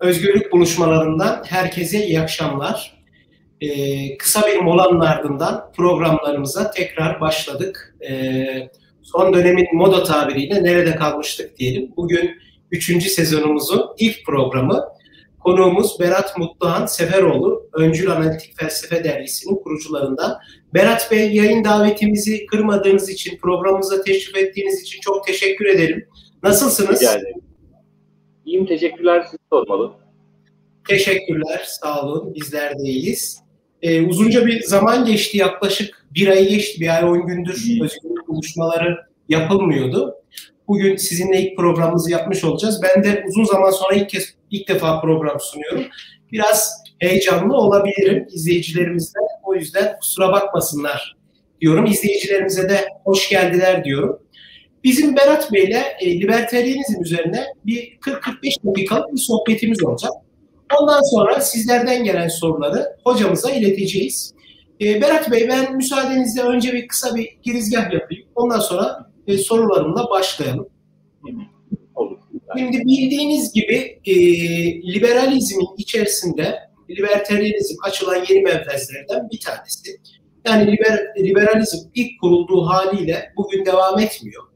özgürlük buluşmalarından herkese iyi akşamlar. Ee, kısa bir molanın ardından programlarımıza tekrar başladık. Ee, son dönemin moda tabiriyle nerede kalmıştık diyelim. Bugün üçüncü sezonumuzun ilk programı. Konuğumuz Berat Mutluhan Seferoğlu, Öncül Analitik Felsefe Dergisi'nin kurucularından. Berat Bey yayın davetimizi kırmadığınız için, programımıza teşrif ettiğiniz için çok teşekkür ederim. Nasılsınız? Rica. İyiyim, teşekkürler. Sormalı. Teşekkürler, sağ olun. Bizler de iyiyiz. Ee, uzunca bir zaman geçti, yaklaşık bir ay geçti, bir ay on gündür özgürlük buluşmaları yapılmıyordu. Bugün sizinle ilk programımızı yapmış olacağız. Ben de uzun zaman sonra ilk kez ilk defa program sunuyorum. Biraz heyecanlı olabilirim izleyicilerimizden. O yüzden kusura bakmasınlar diyorum. İzleyicilerimize de hoş geldiler diyorum. Bizim Berat Bey'le e, libertarianizm üzerine bir 40-45 dakikalık bir sohbetimiz olacak. Ondan sonra sizlerden gelen soruları hocamıza ileteceğiz. E, Berat Bey ben müsaadenizle önce bir kısa bir girizgah yapayım. Ondan sonra e, sorularımla başlayalım. Olur. Şimdi bildiğiniz gibi e, liberalizmin içerisinde libertarianizm açılan yeni menfezlerden bir tanesi. Yani liber, liberalizm ilk kurulduğu haliyle bugün devam etmiyor.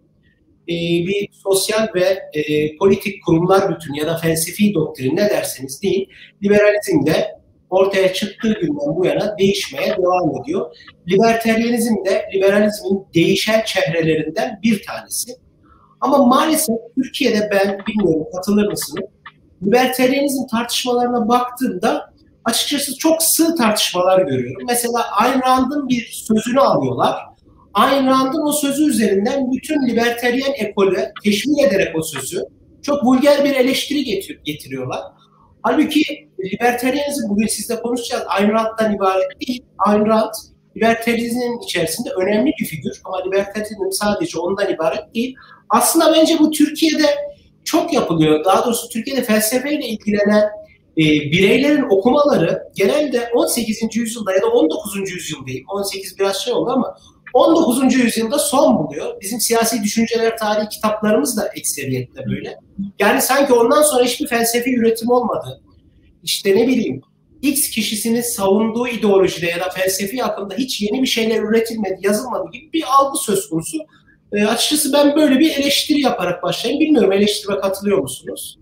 E, bir sosyal ve e, politik kurumlar bütünü ya da felsefi doktrin ne derseniz deyin, liberalizm de ortaya çıktığı günden bu yana değişmeye devam ediyor. Libertarianizm de liberalizmin değişen çehrelerinden bir tanesi. Ama maalesef Türkiye'de ben bilmiyorum katılır mısınız? Libertarianizm tartışmalarına baktığımda açıkçası çok sığ tartışmalar görüyorum. Mesela Ayn Rand'ın bir sözünü alıyorlar. Ayn Rand'ın o sözü üzerinden bütün libertarian ekole teşvik ederek o sözü çok vulgar bir eleştiri getiriyorlar. Halbuki libertarianizm bugün sizle konuşacağız. Ayn Rand'dan ibaret değil. Ayn Rand libertarianizmin içerisinde önemli bir figür ama libertarianizm sadece ondan ibaret değil. Aslında bence bu Türkiye'de çok yapılıyor. Daha doğrusu Türkiye'de felsefeyle ilgilenen e, bireylerin okumaları genelde 18. yüzyılda ya da 19. yüzyıl değil. 18 biraz şey oldu ama 19. yüzyılda son buluyor. Bizim siyasi düşünceler tarihi kitaplarımız da ekseriyetle böyle. Yani sanki ondan sonra hiçbir felsefi üretim olmadı. İşte ne bileyim X kişisinin savunduğu ideolojide ya da felsefi akımda hiç yeni bir şeyler üretilmedi, yazılmadı gibi bir algı söz konusu. E, açıkçası ben böyle bir eleştiri yaparak başlayayım. Bilmiyorum eleştirime katılıyor musunuz?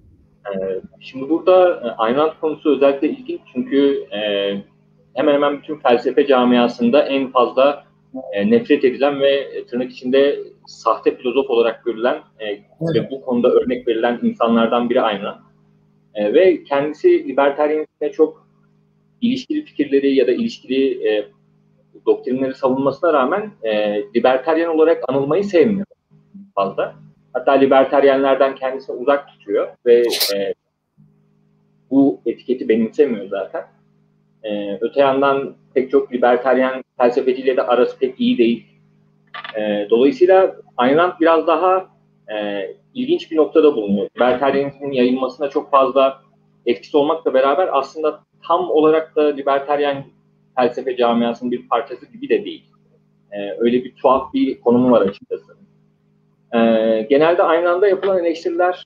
Ee, şimdi burada e, Ayn konusu özellikle ilginç çünkü e, hemen hemen bütün felsefe camiasında en fazla e, nefret edilen ve tırnak içinde sahte filozof olarak görülen e, evet. ve bu konuda örnek verilen insanlardan biri Ayn E, ve kendisi libertarianizmle çok ilişkili fikirleri ya da ilişkili e, doktrinleri savunmasına rağmen e, libertaryen olarak anılmayı sevmiyor fazla. Hatta libertaryenlerden kendisini uzak tutuyor ve e, bu etiketi benimsemiyor zaten. E, öte yandan pek çok libertaryen felsefeciyle de arası pek iyi değil. E, dolayısıyla Ayn Rand biraz daha e, ilginç bir noktada bulunuyor. Libertaryenizmin yayılmasına çok fazla etkisi olmakla beraber aslında tam olarak da libertaryen felsefe camiasının bir parçası gibi de değil. E, öyle bir tuhaf bir konumu var açıkçası. E, genelde aynı anda yapılan eleştiriler,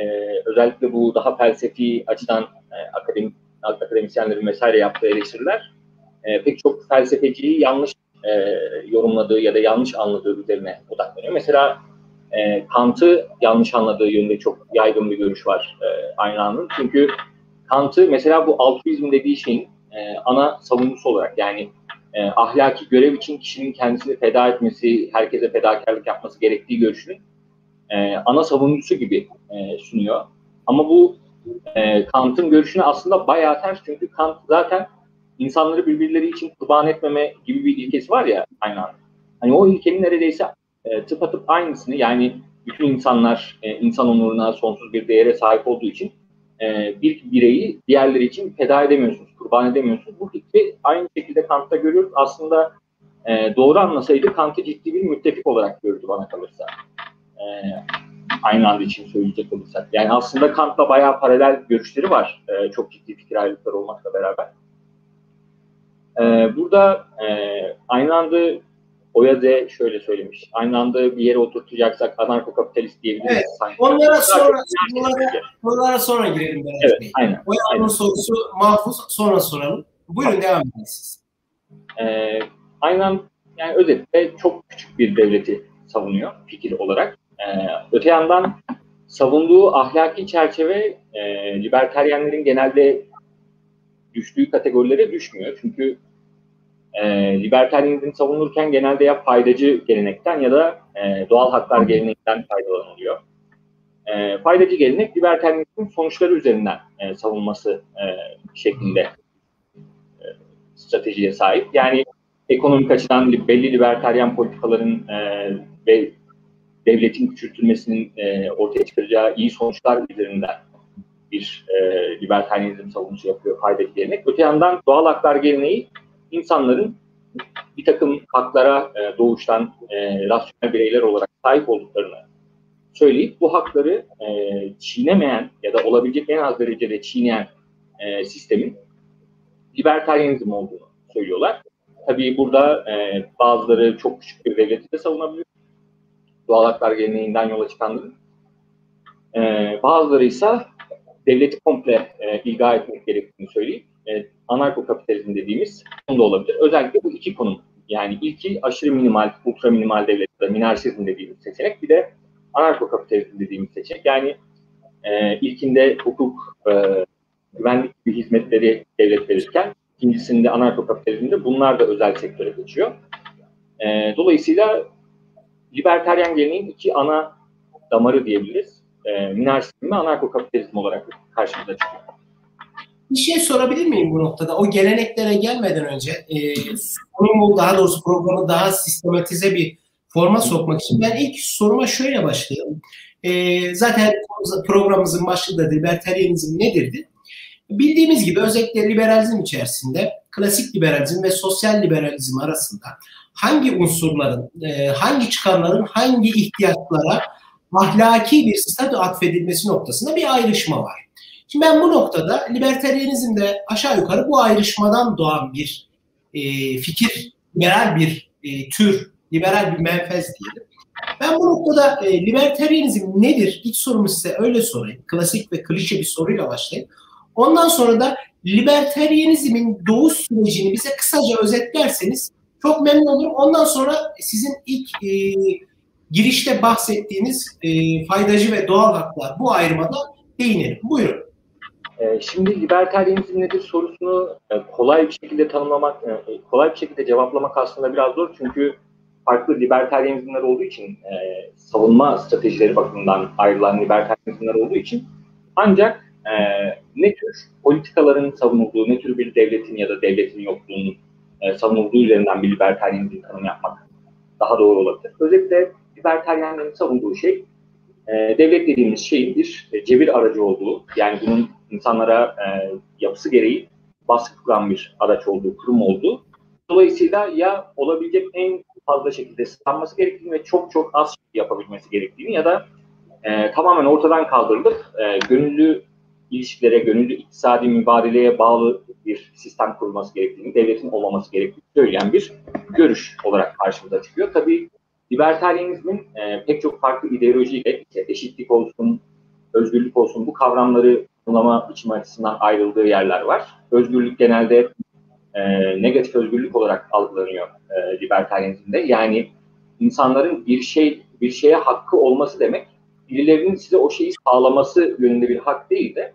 e, özellikle bu daha felsefi açıdan e, akademik akademisyenlerin vesaire yaptığı eleştiriler e, pek çok felsefeciyi yanlış e, yorumladığı ya da yanlış anladığı üzerine odaklanıyor. Mesela e, Kant'ı yanlış anladığı yönünde çok yaygın bir görüş var e, Aynan'ın. Çünkü Kant'ı mesela bu altruizm dediği şeyin e, ana savunucusu olarak yani e, ahlaki görev için kişinin kendisini feda etmesi, herkese fedakarlık yapması gerektiği görüşünün e, ana savunucusu gibi e, sunuyor. Ama bu e, Kant'ın görüşüne aslında bayağı ters çünkü Kant zaten insanları birbirleri için kurban etmeme gibi bir ilkesi var ya aynı anda. Hani o ilkenin neredeyse e, tıpatıp aynısını yani bütün insanlar e, insan onuruna sonsuz bir değere sahip olduğu için e, bir bireyi diğerleri için feda edemiyorsunuz, kurban edemiyorsunuz. Bu fikri aynı şekilde Kant'ta görüyoruz. Aslında e, doğru anlasaydı Kant'ı ciddi bir müttefik olarak görürdü bana kalırsa. E, aynı anda için söyleyecek olursak. Yani aslında Kant'la bayağı paralel görüşleri var. E, çok ciddi fikir ayrılıkları olmakla beraber. E, burada e, aynı anda Oya de şöyle söylemiş. Aynı anda bir yere oturtacaksak anarko-kapitalist diyebiliriz. Evet. Sanki. Onlara sonra, onlara, onlara sonra girelim. Berat evet, Bey. aynen. Oya'nın sorusu mahfuz sonra soralım. Buyurun devam edin siz. Ee, aynen yani özetle çok küçük bir devleti savunuyor fikir olarak. Ee, öte yandan savunduğu ahlaki çerçeve e, liberteryenlerin genelde düştüğü kategorilere düşmüyor. Çünkü e, liberteryenizm savunurken genelde ya faydacı gelenekten ya da e, doğal haklar geleneğinden faydalanılıyor. E, faydacı gelenek liberteryenizmin sonuçları üzerinden e, savunması e, şeklinde e, stratejiye sahip. Yani ekonomik açıdan belli liberteryen politikaların e, ve devletin küçültülmesinin e, ortaya çıkaracağı iyi sonuçlar üzerinden bir e, libertarianizm savunucu yapıyor gelenek. Öte yandan doğal haklar geleneği insanların bir takım haklara e, doğuştan e, rasyonel bireyler olarak sahip olduklarını söyleyip bu hakları e, çiğnemeyen ya da olabilecek en az derecede çiğneyen e, sistemin libertarianizm olduğunu söylüyorlar. Tabii burada e, bazıları çok küçük bir devleti de savunabiliyor. Doğal haklar geleneğinden yola çıkanların. E, bazıları ise devleti komple e, ilga etmek gerektiğini söyleyip e, anarko-kapitalizm dediğimiz konu da olabilir. Özellikle bu iki konum. Yani ilki aşırı minimal, ultra minimal devlet ya dediğimiz seçenek. Bir de anarko-kapitalizm dediğimiz seçenek. Yani e, ilkinde hukuk, e, güvenlik gibi hizmetleri devlet verirken ikincisinde anarko-kapitalizmde bunlar da özel sektöre geçiyor. E, dolayısıyla libertaryen geleneğin iki ana damarı diyebiliriz. E, minarsizm ve anarko-kapitalizm olarak karşımıza çıkıyor. Bir şey sorabilir miyim bu noktada? O geleneklere gelmeden önce e, sunumu daha doğrusu programı daha sistematize bir forma sokmak için ben ilk soruma şöyle başlayalım. E, zaten programımızın başlığı da libertarianizm nedirdi? Bildiğimiz gibi özellikle liberalizm içerisinde klasik liberalizm ve sosyal liberalizm arasında hangi unsurların, e, hangi çıkarların hangi ihtiyaçlara ahlaki bir statü atfedilmesi noktasında bir ayrışma var. Şimdi ben bu noktada libertarianizm de aşağı yukarı bu ayrışmadan doğan bir e, fikir, liberal bir e, tür, liberal bir menfez diyelim. Ben bu noktada e, libertarianizm nedir? İlk sorumu size öyle sorayım. Klasik ve klişe bir soruyla başlayayım. Ondan sonra da libertarianizmin doğuş sürecini bize kısaca özetlerseniz çok memnun olurum. Ondan sonra sizin ilk e, girişte bahsettiğiniz e, faydacı ve doğal haklar bu ayrımada değinelim. Buyurun. Ee, şimdi libertarianizm nedir sorusunu e, kolay bir şekilde tanımlamak, e, kolay bir şekilde cevaplamak aslında biraz zor. Çünkü farklı libertarianizmler olduğu için, e, savunma stratejileri bakımından ayrılan libertarianizmler olduğu için ancak ne tür politikaların savunulduğu, ne tür bir devletin ya da devletin yokluğunun savunulduğu üzerinden bir libertarianizm tanım yapmak daha doğru olabilir. Özellikle libertarianlerin savunduğu şey devlet dediğimiz şeyin bir cebir aracı olduğu, yani bunun insanlara e, yapısı gereği baskı kuran bir araç olduğu, kurum olduğu. Dolayısıyla ya olabilecek en fazla şekilde sınanması gerektiğini ve çok çok az şey yapabilmesi gerektiğini ya da e, tamamen ortadan kaldırılıp e, gönüllü ilişkilere, gönüllü iktisadi mübadeleye bağlı bir sistem kurulması gerektiğini, devletin olmaması gerektiğini söyleyen bir görüş olarak karşımıza çıkıyor. Tabii libertarianizmin e, pek çok farklı ideolojiyle işte eşitlik olsun, özgürlük olsun bu kavramları tanımlama biçimi açısından ayrıldığı yerler var. Özgürlük genelde e, negatif özgürlük olarak algılanıyor e, libertarianizmde. Yani insanların bir şey bir şeye hakkı olması demek birilerinin size o şeyi sağlaması yönünde bir hak değil de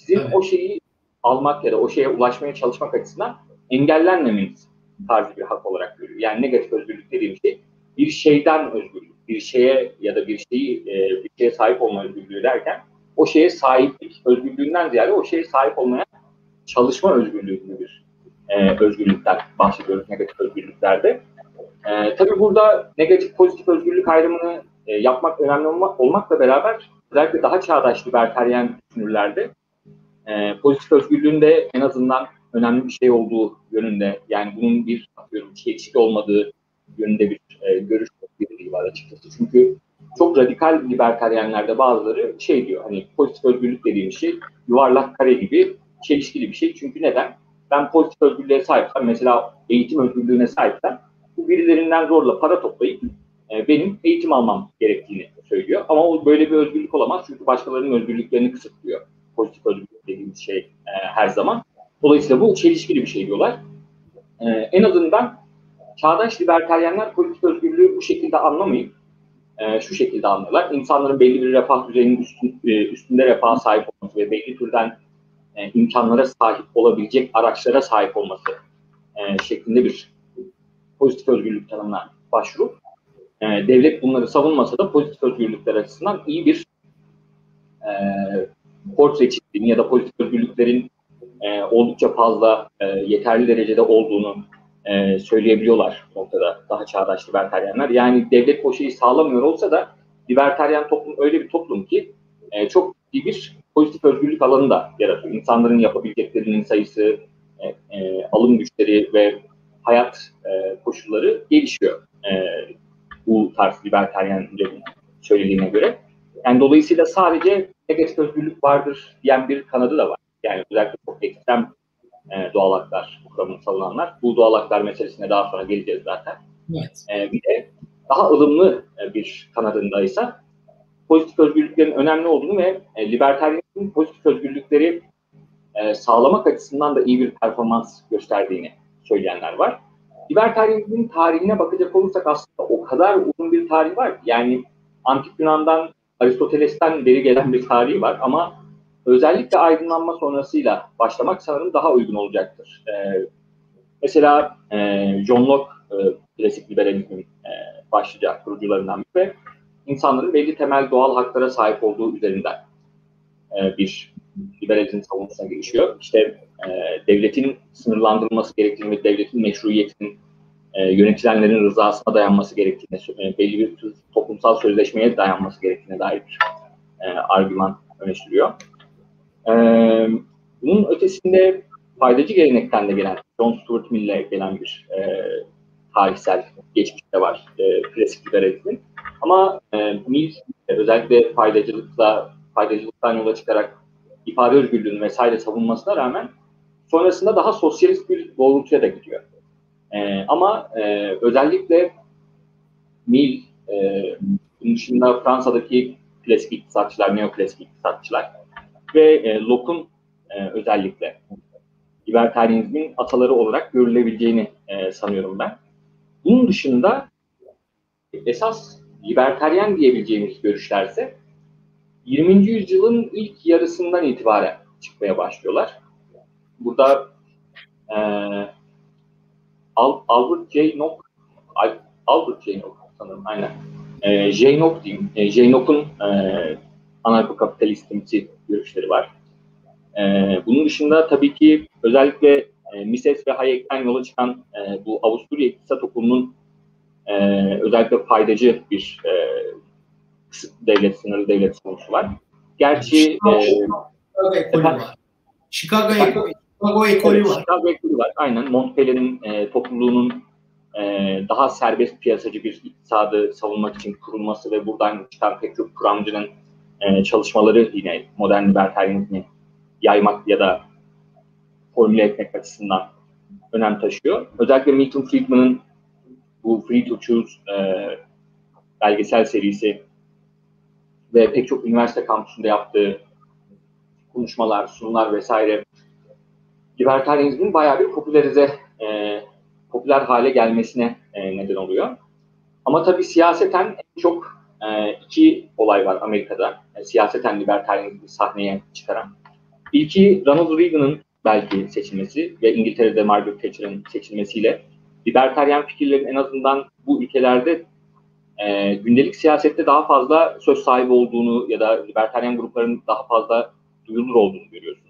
sizin evet. o şeyi almak ya da o şeye ulaşmaya çalışmak açısından engellenmemeniz tarzı bir hak olarak görüyor. Yani negatif özgürlük dediğim şey bir şeyden özgürlük, bir şeye ya da bir şeyi e, bir şeye sahip olma özgürlüğü derken o şeye sahiplik özgürlüğünden ziyade o şeye sahip olmaya çalışma özgürlüğü gibi bir e, özgürlükten bahsediyoruz negatif özgürlüklerde. E, tabii burada negatif pozitif özgürlük ayrımını e, yapmak önemli olmak, olmakla beraber özellikle daha çağdaş libertaryen düşünürlerde e, pozitif özgürlüğün de en azından önemli bir şey olduğu yönünde yani bunun bir atıyorum olmadığı yönünde bir e, görüş birliği var açıkçası. Çünkü çok radikal libertaryenlerde bazıları şey diyor hani pozitif özgürlük dediğim şey yuvarlak kare gibi çelişkili bir şey. Çünkü neden? Ben pozitif özgürlüğe sahipsem mesela eğitim özgürlüğüne sahipsem bu birilerinden zorla para toplayıp e, benim eğitim almam gerektiğini söylüyor. Ama o böyle bir özgürlük olamaz çünkü başkalarının özgürlüklerini kısıtlıyor. Pozitif özgürlük dediğimiz şey e, her zaman. Dolayısıyla bu çelişkili bir şey diyorlar. E, en azından çağdaş liberteryenler politik özgürlüğü bu şekilde anlamayıp e, şu şekilde anlıyorlar. İnsanların belli bir refah düzeyinin üstün, e, üstünde refah sahip olması ve belli türden e, imkanlara sahip olabilecek araçlara sahip olması e, şeklinde bir pozitif özgürlük tanımına başvurup e, devlet bunları savunmasa da pozitif özgürlükler açısından iyi bir e, portre çizdiğini ya da pozitif özgürlüklerin e, oldukça fazla e, yeterli derecede olduğunu e, söyleyebiliyorlar noktada daha çağdaş liberteryenler. Yani devlet o şeyi sağlamıyor olsa da liberteryen toplum öyle bir toplum ki e, çok iyi bir pozitif özgürlük alanı da yaratıyor. İnsanların yapabileceklerinin sayısı, e, e, alım güçleri ve hayat e, koşulları gelişiyor e, bu tarz liberteryenlerin söylediğine göre. Yani dolayısıyla sadece negatif özgürlük vardır diyen bir kanadı da var. Yani özellikle çok ekstrem e, doğal haklar kuramını savunanlar. Bu doğal haklar meselesine daha sonra geleceğiz zaten. Evet. E, bir de daha ılımlı e, bir kanadındaysa pozitif özgürlüklerin önemli olduğunu ve e, libertaryenin pozitif özgürlükleri e, sağlamak açısından da iyi bir performans gösterdiğini söyleyenler var. Libertaryenizmin tarihine bakacak olursak aslında o kadar uzun bir tarih var. Yani Antik Yunan'dan Aristoteles'ten beri gelen bir tarihi var ama özellikle aydınlanma sonrasıyla başlamak sanırım daha uygun olacaktır. Ee, mesela e, John Locke e, klasik liberalizmin e, başlıca kurucularından biri ve insanların belli temel doğal haklara sahip olduğu üzerinden e, bir liberalizm savunmasına girişiyor. İşte e, devletin sınırlandırılması gerektiğini devletin meşruiyetinin e, yönetilenlerin rızasına dayanması gerektiğini, e, belli bir toplumsal sözleşmeye dayanması gerektiğine dair bir e, argüman öne sürüyor. E, bunun ötesinde faydacı gelenekten de gelen, John Stuart Mill'e gelen bir e, tarihsel geçmişte var e, klasik liberalizmin. Ama e, Mill özellikle faydacılıkla, faydacılıktan yola çıkarak ifade özgürlüğünü vesaire savunmasına rağmen sonrasında daha sosyalist bir doğrultuya da gidiyor. E, ama e, özellikle Mill, e, bunun dışında Fransa'daki klasik iktisatçılar, neoklasik iktisatçılar ve e, Locke'un e, özellikle libertarianizmin ataları olarak görülebileceğini e, sanıyorum ben. Bunun dışında esas libertaryen diyebileceğimiz görüşlerse 20. yüzyılın ilk yarısından itibaren çıkmaya başlıyorlar. Burada e, Albert J. Nock Albert J. Nock sanırım aynen. E, J. Nock diyeyim. E, J. Nock'un e, anarko-kapitalistimsi görüşleri var. E, bunun dışında tabii ki özellikle e, Mises ve Hayek'ten yola çıkan e, bu Avusturya İktisat Okulu'nun e, özellikle faydacı bir e, devlet, sınırlı devlet sonucu var. Gerçi Chicago e, var. Chicago, ekolü, Chicago ekolü var. Chicago ekolü var. Aynen. Montpellier'in e, topluluğunun e, daha serbest piyasacı bir iktisadı savunmak için kurulması ve buradan çıkan pek çok kuramcının e, çalışmaları yine modern libertarianizmi yaymak ya da formüle etmek açısından önem taşıyor. Özellikle Milton Friedman'ın bu Free to Choose e, belgesel serisi ve pek çok üniversite kampüsünde yaptığı konuşmalar, sunumlar vesaire libertarianizmin bayağı bir popülerize, e, popüler hale gelmesine e, neden oluyor. Ama tabii siyaseten en çok e, iki olay var Amerika'da. E, siyaseten libertarianizmi sahneye çıkaran. İlki Ronald Reagan'ın belki seçilmesi ve İngiltere'de Margaret Thatcher'ın seçilmesiyle libertaryen fikirlerin en azından bu ülkelerde e, gündelik siyasette daha fazla söz sahibi olduğunu ya da libertaryen grupların daha fazla duyulur olduğunu görüyorsunuz.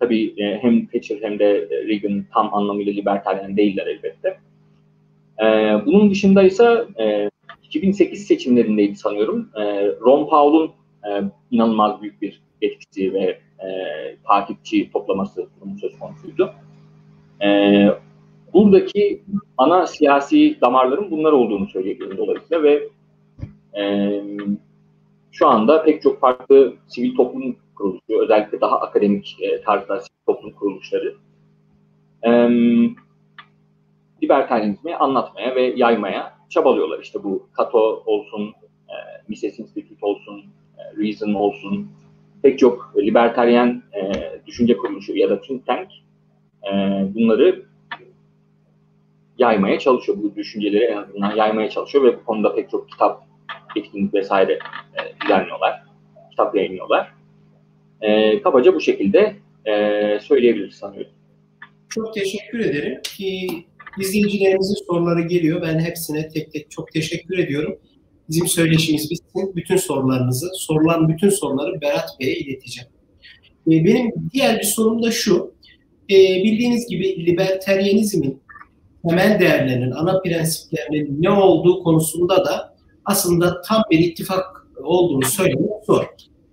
Tabii e, hem Thatcher hem de Reagan tam anlamıyla libertaryen değiller elbette. E, bunun dışında ise e, 2008 seçimlerindeydi sanıyorum. E, Ron Paul'un e, inanılmaz büyük bir etkisi ve e, takipçi toplaması söz konusuydu. E, buradaki ana siyasi damarların bunlar olduğunu söyleyebilirim dolayısıyla ve e, şu anda pek çok farklı sivil toplum kuruluşu, özellikle daha akademik e, tarzda sivil toplum kuruluşları e, libertarianizmi anlatmaya ve yaymaya çabalıyorlar. İşte bu Cato olsun, e, Mises Institute olsun, e, Reason olsun, pek çok libertaryen e, düşünce kuruluşu ya da think tank e, bunları yaymaya çalışıyor. Bu düşünceleri en azından yaymaya çalışıyor ve bu konuda pek çok kitap, etkinlik vesaire e, düzenliyorlar. Kitap yayınlıyorlar. E, kabaca bu şekilde e, söyleyebiliriz sanıyorum. Çok teşekkür ederim ki izleyicilerimizin soruları geliyor. Ben hepsine tek tek çok teşekkür ediyorum. Bizim söyleşimiz bitsin. Bütün sorularınızı, sorulan bütün soruları Berat Bey'e ileteceğim. E, benim diğer bir sorum da şu. E, bildiğiniz gibi liberteryenizmin temel değerlerinin, ana prensiplerinin ne olduğu konusunda da aslında tam bir ittifak olduğunu söylemek zor.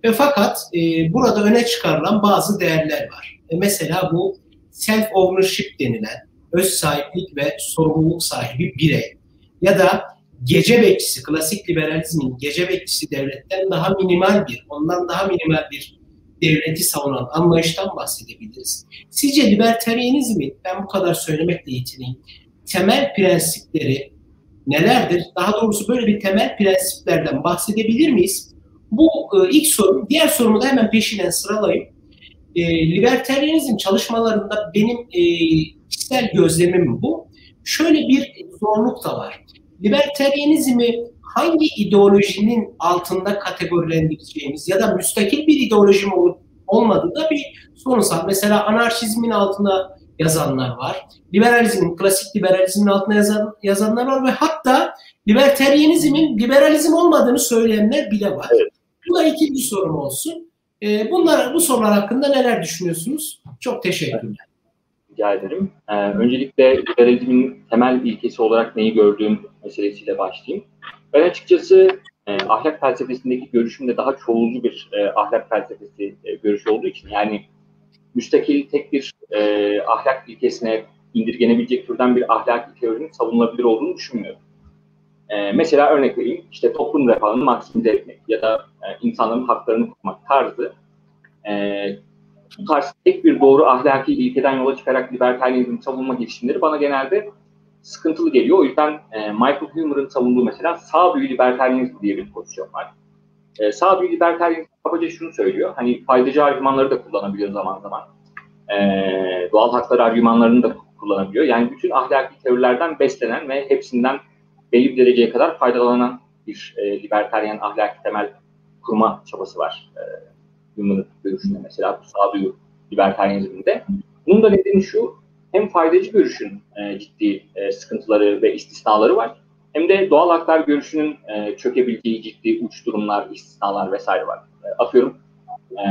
Ve fakat e, burada öne çıkarılan bazı değerler var. E, mesela bu self-ownership denilen öz sahiplik ve sorumluluk sahibi birey ya da gece bekçisi, klasik liberalizmin gece bekçisi devletten daha minimal bir, ondan daha minimal bir devleti savunan anlayıştan bahsedebiliriz. Sizce libertarianizmin, ben bu kadar söylemekle yetineyim, temel prensipleri nelerdir? Daha doğrusu böyle bir temel prensiplerden bahsedebilir miyiz? Bu e, ilk sorum. Diğer sorumu da hemen peşinden sıralayayım. E, libertarianizm çalışmalarında benim e, kişisel gözlemim bu. Şöyle bir zorluk da var. Libertarianizmi hangi ideolojinin altında kategorilendireceğimiz ya da müstakil bir ideoloji mi olup olmadığı da bir sorunsal. Mesela anarşizmin altına yazanlar var. Liberalizmin, klasik liberalizmin altına yazan, yazanlar var ve hatta libertarianizmin liberalizm olmadığını söyleyenler bile var. Evet. Bu da ikinci sorum olsun. Ee, bunlar, bu sorular hakkında neler düşünüyorsunuz? Çok teşekkürler. Rica ederim. Ee, öncelikle liberalizmin temel ilkesi olarak neyi gördüğüm meselesiyle başlayayım. Ben açıkçası e, ahlak felsefesindeki görüşümde daha çoğulcu bir e, ahlak felsefesi e, görüşü olduğu için yani müstakil tek bir e, ahlak ilkesine indirgenebilecek türden bir ahlaki teorinin savunulabilir olduğunu düşünmüyorum. E, mesela örnek vereyim, işte toplum refahını maksimize etmek ya da e, insanların haklarını korumak tarzı e, bu tarz tek bir doğru ahlaki ilkeden yola çıkarak libertarianizm savunma girişimleri bana genelde sıkıntılı geliyor. O yüzden e, Michael Humer'ın savunduğu mesela sağduyu libertarianizm diye bir pozisyon var. E, sağduyu libertarianizm kabaca şunu söylüyor. Hani faydacı argümanları da kullanabiliyor zaman zaman. E, doğal haklar argümanlarını da kullanabiliyor. Yani bütün ahlaki teorilerden beslenen ve hepsinden belli bir dereceye kadar faydalanan bir e, libertaryen ahlaki temel kurma çabası var. E, görüşünde mesela bu sağduyu libertaryenizminde. Bunun da nedeni şu, hem faydacı görüşün e, ciddi e, sıkıntıları ve istisnaları var, hem de doğal haklar görüşünün e, çökebileceği ciddi uç durumlar, istisnalar vesaire var. E, atıyorum, e,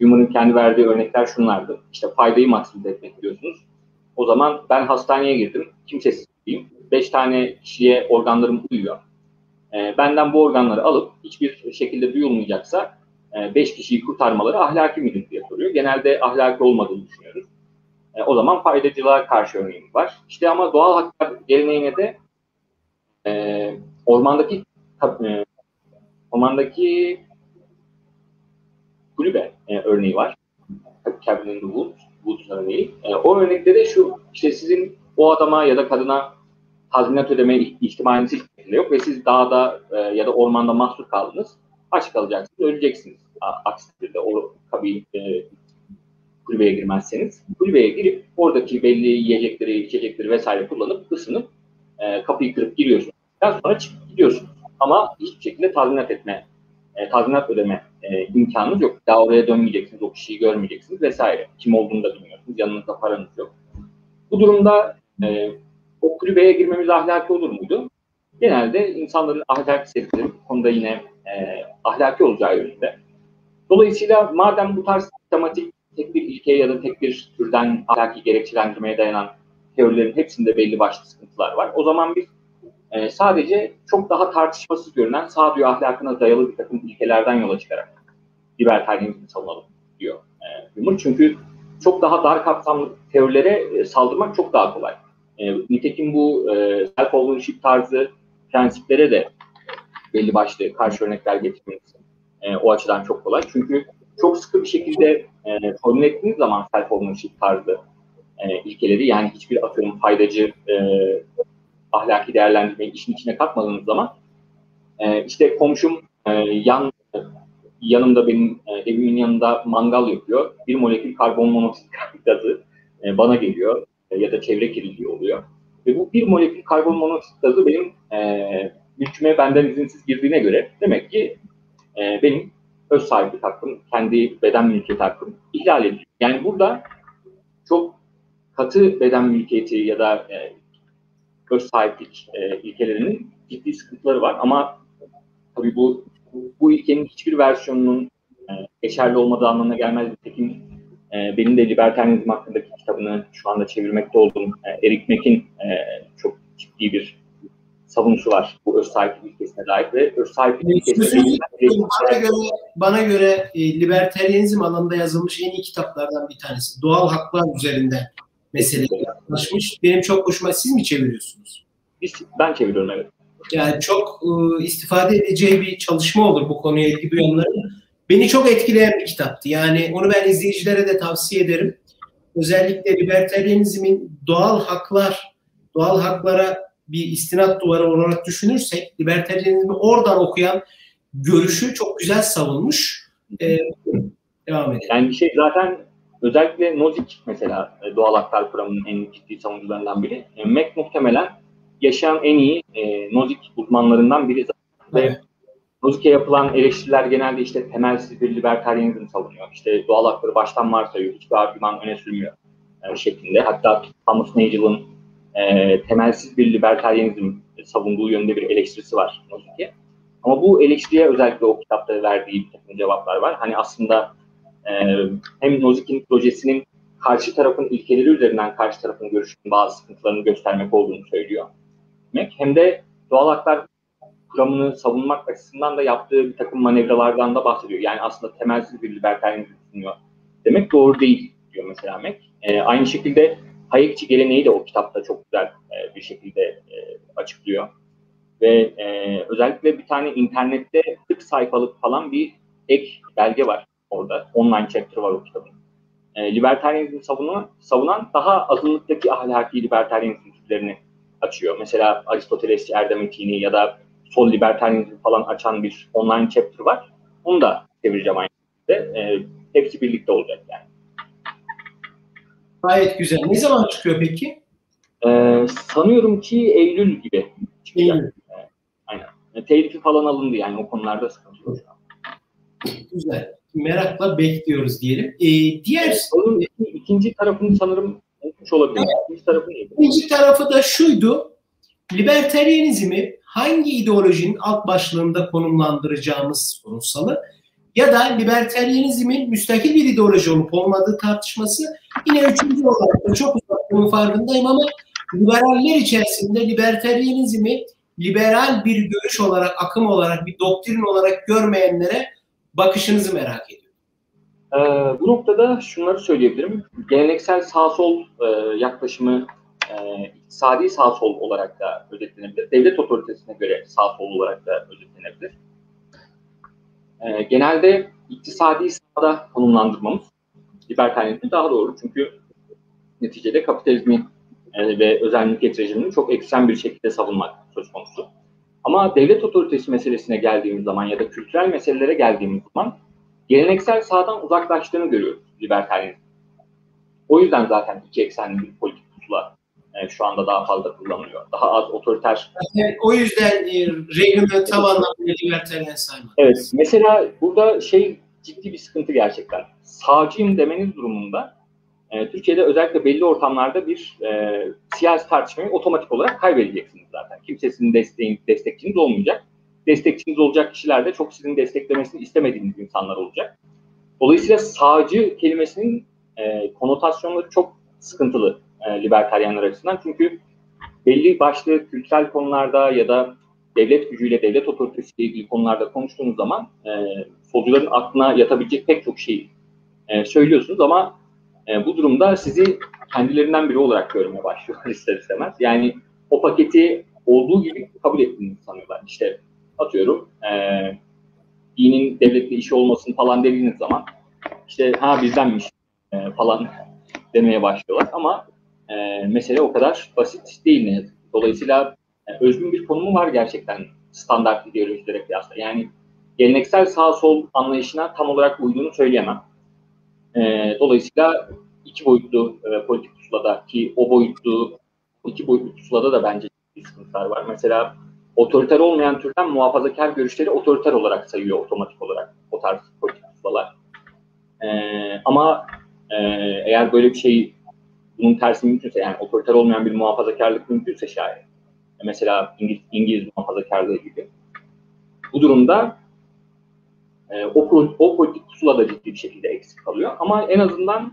Hume'ın kendi verdiği örnekler şunlardı. İşte faydayı maksimize etmek diyorsunuz. O zaman ben hastaneye girdim, kimsesiz diyeyim. Beş tane kişiye organlarım uyuyor. E, benden bu organları alıp hiçbir şekilde duyulmayacaksa e, beş kişiyi kurtarmaları ahlaki midir diye soruyor. Genelde ahlaki olmadığını düşünüyoruz. E, o zaman faydacılığa karşı örneğimiz var. İşte ama doğal haklar geleneğine de e, ormandaki e, ormandaki kulübe e, örneği var. Cabin in the Woods, Woods örneği. E, o örnekte de şu, işte sizin o adama ya da kadına tazminat ödeme ihtimaliniz hiç yok ve siz dağda e, ya da ormanda mahsur kaldınız. Aç kalacaksınız, öleceksiniz. Aksi takdirde o kabi e, kulübeye girmezseniz. Kulübeye girip oradaki belli yiyecekleri, içecekleri vesaire kullanıp ısınıp e, kapıyı kırıp giriyorsunuz. Daha sonra çıkıp gidiyorsunuz. Ama hiçbir şekilde tazminat etme, e, tazminat ödeme e, imkanınız yok. Daha oraya dönmeyeceksiniz, o kişiyi görmeyeceksiniz vesaire. Kim olduğunu da bilmiyorsunuz, yanınızda paranız yok. Bu durumda e, o kulübeye girmemiz ahlaki olur muydu? Genelde insanların ahlaki sevgileri bu konuda yine e, ahlaki olacağı yönünde. Dolayısıyla madem bu tarz tematik tek bir ilkeye ya da tek bir türden ahlaki gerekçelendirmeye dayanan teorilerin hepsinde belli başlı sıkıntılar var. O zaman biz e, sadece çok daha tartışmasız görünen sağduyu ahlakına dayalı bir takım ilkelerden yola çıkarak libertarianizmi savunalım diyor e, Çünkü çok daha dar kapsamlı teorilere e, saldırmak çok daha kolay. E, nitekim bu e, self-ownership tarzı prensiplere de belli başlı karşı örnekler getirmeniz e, o açıdan çok kolay. Çünkü çok sıkı bir şekilde e, formüle ettiğiniz zaman self-ownership tarzı e, ilkeleri yani hiçbir akım faydacı e, ahlaki değerlendirmeyi işin içine katmadığınız zaman e, işte komşum e, yan yanımda benim e, evimin yanında mangal yapıyor. Bir molekül karbon monoksit gazı e, bana geliyor e, ya da çevre kirliliği oluyor. Ve bu bir molekül karbon monoksit gazı benim e, mülküme benden izinsiz girdiğine göre demek ki e, benim öz sahiplik hakkım, kendi beden mülkiyeti hakkım ihlal ediliyor. Yani burada çok katı beden mülkiyeti ya da e, öz sahiplik e, ilkelerinin ciddi sıkıntıları var. Ama tabii bu bu ilkenin hiçbir versiyonunun e, geçerli olmadığı anlamına gelmez. Nitekim e, benim de libertarianizm hakkındaki kitabını şu anda çevirmekte olduğum e, Eric Mack'in e, çok ciddi bir savunusu var bu öz sahiplik ilkesine dair ve öz sahiplik ilkesine bana göre, bana göre e, libertarianizm alanında yazılmış en iyi kitaplardan bir tanesi. Doğal haklar üzerinde meseleye yaklaşmış. Benim çok hoşuma siz mi çeviriyorsunuz? Biz, ben çeviriyorum evet. Yani çok e, istifade edeceği bir çalışma olur bu konuya ilgi duyanların. Beni çok etkileyen bir kitaptı. Yani onu ben izleyicilere de tavsiye ederim. Özellikle libertarianizmin doğal haklar, doğal haklara bir istinat duvarı olarak düşünürsek libertarianizmi oradan okuyan görüşü çok güzel savunmuş. Ee, devam edelim. Yani şey zaten özellikle Nozick mesela e, doğal haklar kuramının en ciddi savunucularından biri. E, Mac muhtemelen yaşayan en iyi e, Nozick uzmanlarından biri zaten. Evet. Ve Nozick'e yapılan eleştiriler genelde işte temelsiz bir libertarianizm savunuyor. İşte doğal hakları baştan varsayıyor, hiçbir argüman öne sürmüyor e, şeklinde. Hatta Thomas Nagel'ın e, temelsiz bir libertarianizm savunduğu yönde bir eleştirisi var Nozick'e. Ama bu eleştiriye özellikle o kitapta verdiği bir takım cevaplar var. Hani aslında e, hem Nozick'in projesinin karşı tarafın ilkeleri üzerinden karşı tarafın görüşünün bazı sıkıntılarını göstermek olduğunu söylüyor. Demek. Hem de doğal haklar kuramını savunmak açısından da yaptığı bir takım manevralardan da bahsediyor. Yani aslında temelsiz bir libertarianizm sunuyor. Demek doğru değil diyor mesela Mac. E, aynı şekilde Hayekçi geleneği de o kitapta çok güzel e, bir şekilde e, açıklıyor. Ve e, özellikle bir tane internette 40 sayfalık falan bir ek belge var orada. Online chapter var o kitabın. E, libertarianizm savunan, savunan daha azınlıktaki ahlaki libertarianizm türlerini açıyor. Mesela Aristotelesçi erdem etiğini ya da sol libertarianizm falan açan bir online chapter var. Onu da çevireceğim aynı şekilde. E, hepsi birlikte olacak yani. Gayet güzel. Ne zaman çıkıyor peki? Ee, sanıyorum ki Eylül gibi çıkacak. Eylül. Ee, aynen. E, telifi falan alındı yani o konularda sıkıntı yok. Güzel. Merakla bekliyoruz diyelim. Ee, diğer... Onun ikinci tarafını sanırım unutmuş olabilir. Evet. İkinci tarafı neydi? İkinci tarafı da şuydu. Libertarianizmi hangi ideolojinin alt başlığında konumlandıracağımız sorunsalı ya da libertarianizmin müstakil bir ideoloji olup olmadığı tartışması yine üçüncü olarak da çok uzak farkındayım ama liberaller içerisinde libertarianizmi liberal bir görüş olarak, akım olarak, bir doktrin olarak görmeyenlere bakışınızı merak ediyorum. Ee, bu noktada şunları söyleyebilirim. Geleneksel sağ-sol e, yaklaşımı e, iktisadi sağ-sol olarak da özetlenebilir. Devlet otoritesine göre sağ-sol olarak da özetlenebilir. E, genelde iktisadi sahada konumlandırmamız libertarianizmi daha doğru. Çünkü neticede kapitalizmi e, ve özel mülkiyet rejimini çok ekstrem bir şekilde savunmak söz konusu. Ama devlet otoritesi meselesine geldiğimiz zaman ya da kültürel meselelere geldiğimiz zaman geleneksel sağdan uzaklaştığını görüyoruz libertarianizm. O yüzden zaten iki eksenli bir politik pusula e, şu anda daha fazla kullanılıyor. Daha az otoriter. Yani o yüzden e, Reagan'ı tam anlamıyla libertarian saymak. Evet. Mesela burada şey ciddi bir sıkıntı gerçekten. Sağcıyım demeniz durumunda e, Türkiye'de özellikle belli ortamlarda bir e, siyasi tartışmayı otomatik olarak kaybedeceksiniz zaten. Kimse sizin desteğin, destekçiniz olmayacak. Destekçiniz olacak kişiler de çok sizin desteklemesini istemediğiniz insanlar olacak. Dolayısıyla sağcı kelimesinin e, konotasyonları çok sıkıntılı e, libertaryenler açısından. Çünkü belli başlı kültürel konularda ya da devlet gücüyle, devlet otoritesiyle ilgili konularda konuştuğunuz zaman e, solcuların aklına yatabilecek pek çok şey e, söylüyorsunuz ama e, bu durumda sizi kendilerinden biri olarak görmeye başlıyorlar ister istemez. Yani o paketi olduğu gibi kabul ettiğini sanıyorlar. İşte atıyorum e, dinin devletle işi olmasın falan dediğiniz zaman işte ha bizdenmiş e, falan demeye başlıyorlar ama e, mesele o kadar basit değil ne. Dolayısıyla e, özgün bir konumu var gerçekten standart ideolojilere kıyasla. Yani geleneksel sağ sol anlayışına tam olarak uyduğunu söyleyemem. E, dolayısıyla iki boyutlu e, politik pusulada ki o boyutlu iki boyutlu pusulada da bence sıkıntılar var. Mesela otoriter olmayan türden muhafazakar görüşleri otoriter olarak sayıyor otomatik olarak o tarz politik pusulalar. E, ama e, eğer böyle bir şey bunun tersi mümkünse yani otoriter olmayan bir muhafazakarlık mümkünse şayet mesela İngiliz, İngiliz muhafazakarlığı gibi bu durumda e, o, o politik pusula da ciddi bir şekilde eksik kalıyor. Ama en azından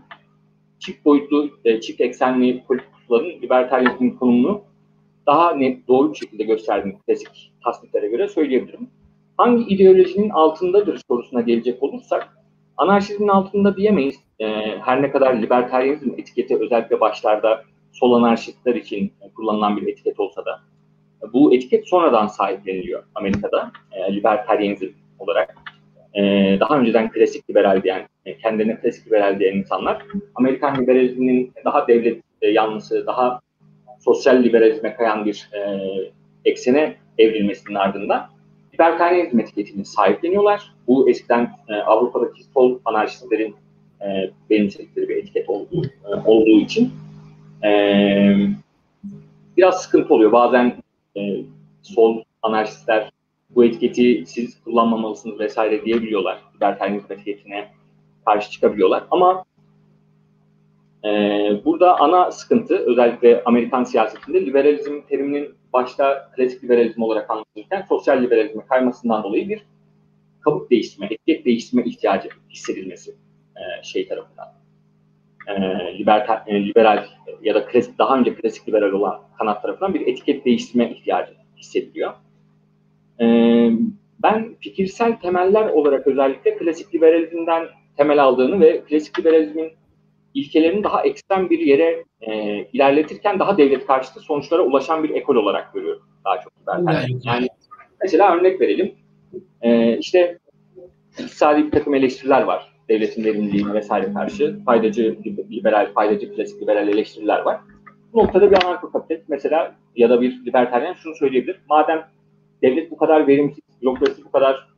çift boyutlu, e, çift eksenli politik pusulanın libertaryenizmin konumunu daha net, doğru bir şekilde gösterdiğini klasik tasniklere göre söyleyebilirim. Hangi ideolojinin altındadır sorusuna gelecek olursak, anarşizmin altında diyemeyiz. E, her ne kadar libertaryenizm etiketi özellikle başlarda sol anarşistler için kullanılan bir etiket olsa da, bu etiket sonradan sahipleniliyor Amerika'da, e, libertaryenizm olarak. E, daha önceden klasik liberal diyen, e, kendilerine klasik liberal diyen insanlar, Amerikan liberalizminin daha devlet e, yanlısı, daha sosyal liberalizme kayan bir e, eksene evrilmesinin ardından libertarianizm etiketini sahipleniyorlar. Bu eskiden e, Avrupa'daki sol anarşistlerin e, benimsedikleri bir etiket olduğu, e, olduğu için e, biraz sıkıntı oluyor. Bazen e, sol anarşistler bu etiketi siz kullanmamalısınız vesaire diyebiliyorlar. Libertarianizm etiketine karşı çıkabiliyorlar. Ama e, burada ana sıkıntı özellikle Amerikan siyasetinde liberalizm teriminin başta klasik liberalizm olarak anlatılırken sosyal liberalizme kaymasından dolayı bir kabuk değiştirme, etiket değiştirme ihtiyacı hissedilmesi e, şey tarafından. E, liberal, e, liberal ya da klasik, daha önce klasik liberal olan kanat tarafından bir etiket değiştirme ihtiyacı hissediliyor. E, ben fikirsel temeller olarak özellikle klasik liberalizmden temel aldığını ve klasik liberalizmin ilkelerini daha ekstrem bir yere e, ilerletirken daha devlet karşıtı sonuçlara ulaşan bir ekol olarak görüyorum daha çok. Ben. Yani mesela örnek verelim. E, işte iktisadi bir takım eleştiriler var. Devletin verimliliğine vesaire karşı. Faydacı, liberal, faydacı, klasik liberal eleştiriler var. Bu noktada bir anarko-kapitalist mesela ya da bir libertaryen şunu söyleyebilir. Madem devlet bu kadar verimsiz, bürokrasi bu kadar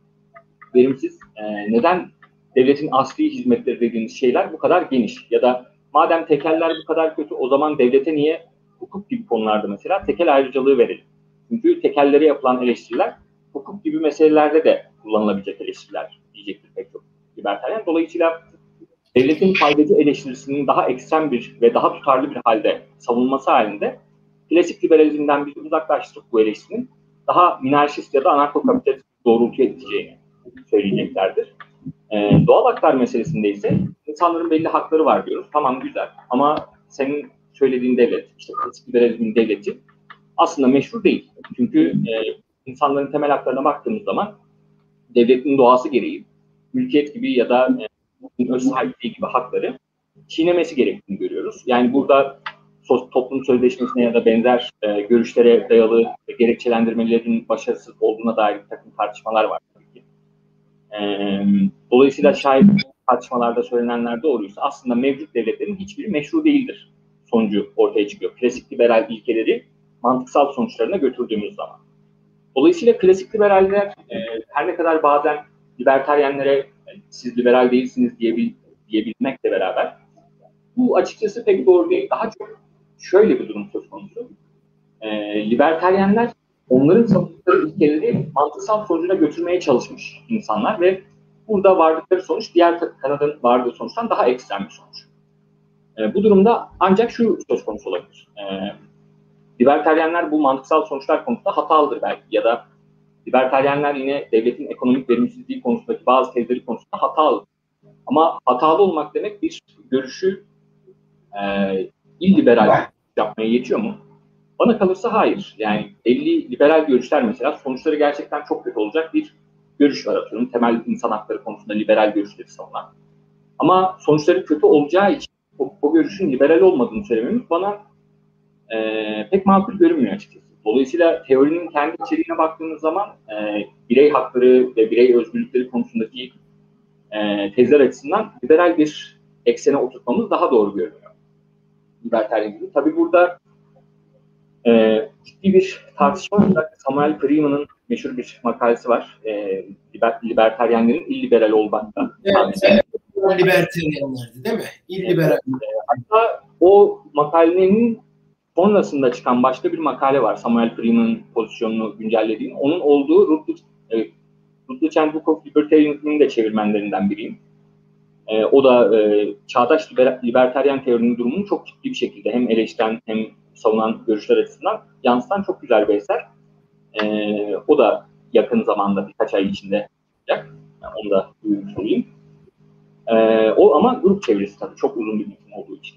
verimsiz, e, neden devletin asli hizmetleri dediğimiz şeyler bu kadar geniş. Ya da madem tekeller bu kadar kötü o zaman devlete niye hukuk gibi konularda mesela tekel ayrıcalığı verelim. Çünkü tekellere yapılan eleştiriler hukuk gibi meselelerde de kullanılabilecek eleştiriler diyecektir pek çok libertaryen. Dolayısıyla devletin faydacı eleştirisinin daha ekstrem bir ve daha tutarlı bir halde savunması halinde klasik liberalizmden bir uzaklaştırıp bu eleştirinin daha minarşist ya da anarko-kapitalist doğrultuya iteceğini söyleyeceklerdir. E, doğal haklar meselesinde ise insanların belli hakları var diyoruz. Tamam güzel ama senin söylediğin devlet, işte liberalizmin devleti aslında meşru değil. Çünkü e, insanların temel haklarına baktığımız zaman devletin doğası gereği mülkiyet gibi ya da e, öz sahipliği gibi hakları çiğnemesi gerektiğini görüyoruz. Yani burada toplum sözleşmesine ya da benzer e, görüşlere dayalı gerekçelendirmelerin başarısız olduğuna dair bir takım tartışmalar var. E, dolayısıyla şayet tartışmalarda söylenenler doğruysa aslında mevcut devletlerin hiçbiri meşru değildir sonucu ortaya çıkıyor. Klasik liberal ilkeleri mantıksal sonuçlarına götürdüğümüz zaman. Dolayısıyla klasik liberaller e, her ne kadar bazen libertaryenlere siz liberal değilsiniz diyebil, diyebilmekle beraber bu açıkçası pek doğru değil. Daha çok şöyle bir durum söz konusu. E, libertaryenler onların savundukları ilkeleri mantıksal sonucuna götürmeye çalışmış insanlar ve burada vardıkları sonuç diğer kanadın vardığı sonuçtan daha ekstrem bir sonuç. E, bu durumda ancak şu söz konusu olabilir. E, libertaryenler bu mantıksal sonuçlar konusunda hatalıdır belki ya da libertaryenler yine devletin ekonomik verimsizliği konusundaki bazı tezleri konusunda hatalı. Ama hatalı olmak demek bir görüşü e, illiberal yapmaya yetiyor mu? Bana kalırsa hayır. Yani 50 liberal görüşler mesela sonuçları gerçekten çok kötü olacak bir görüş var atıyorum. Temel insan hakları konusunda liberal görüşleri savunan. Ama sonuçları kötü olacağı için o, o görüşün liberal olmadığını söylememiz bana e, pek makul görünmüyor açıkçası. Dolayısıyla teorinin kendi içeriğine baktığımız zaman e, birey hakları ve birey özgürlükleri konusundaki e, tezler açısından liberal bir eksene oturtmamız daha doğru görünüyor. Libertarianizm. Tabii burada e, ciddi bir tartışma olarak Samuel Freeman'ın meşhur bir makalesi var. E, liber, libertaryenlerin illiberal olmakta. Evet, evet. libertaryenlerdi değil mi? İlliberal. E, hatta o makalenin sonrasında çıkan başka bir makale var. Samuel Freeman'ın pozisyonunu güncellediğim. Onun olduğu Rutledge, e, Rutledge and Book of Libertarianism'in de çevirmenlerinden biriyim. E, o da e, çağdaş liber, libertaryen teorinin durumunu çok ciddi bir şekilde hem eleştiren hem savunan görüşler açısından yansıtan çok güzel bir eser. E, o da yakın zamanda birkaç ay içinde olacak. Yani onu da duyurmuş olayım. E, o ama grup çevirisi tabii çok uzun bir metin olduğu için.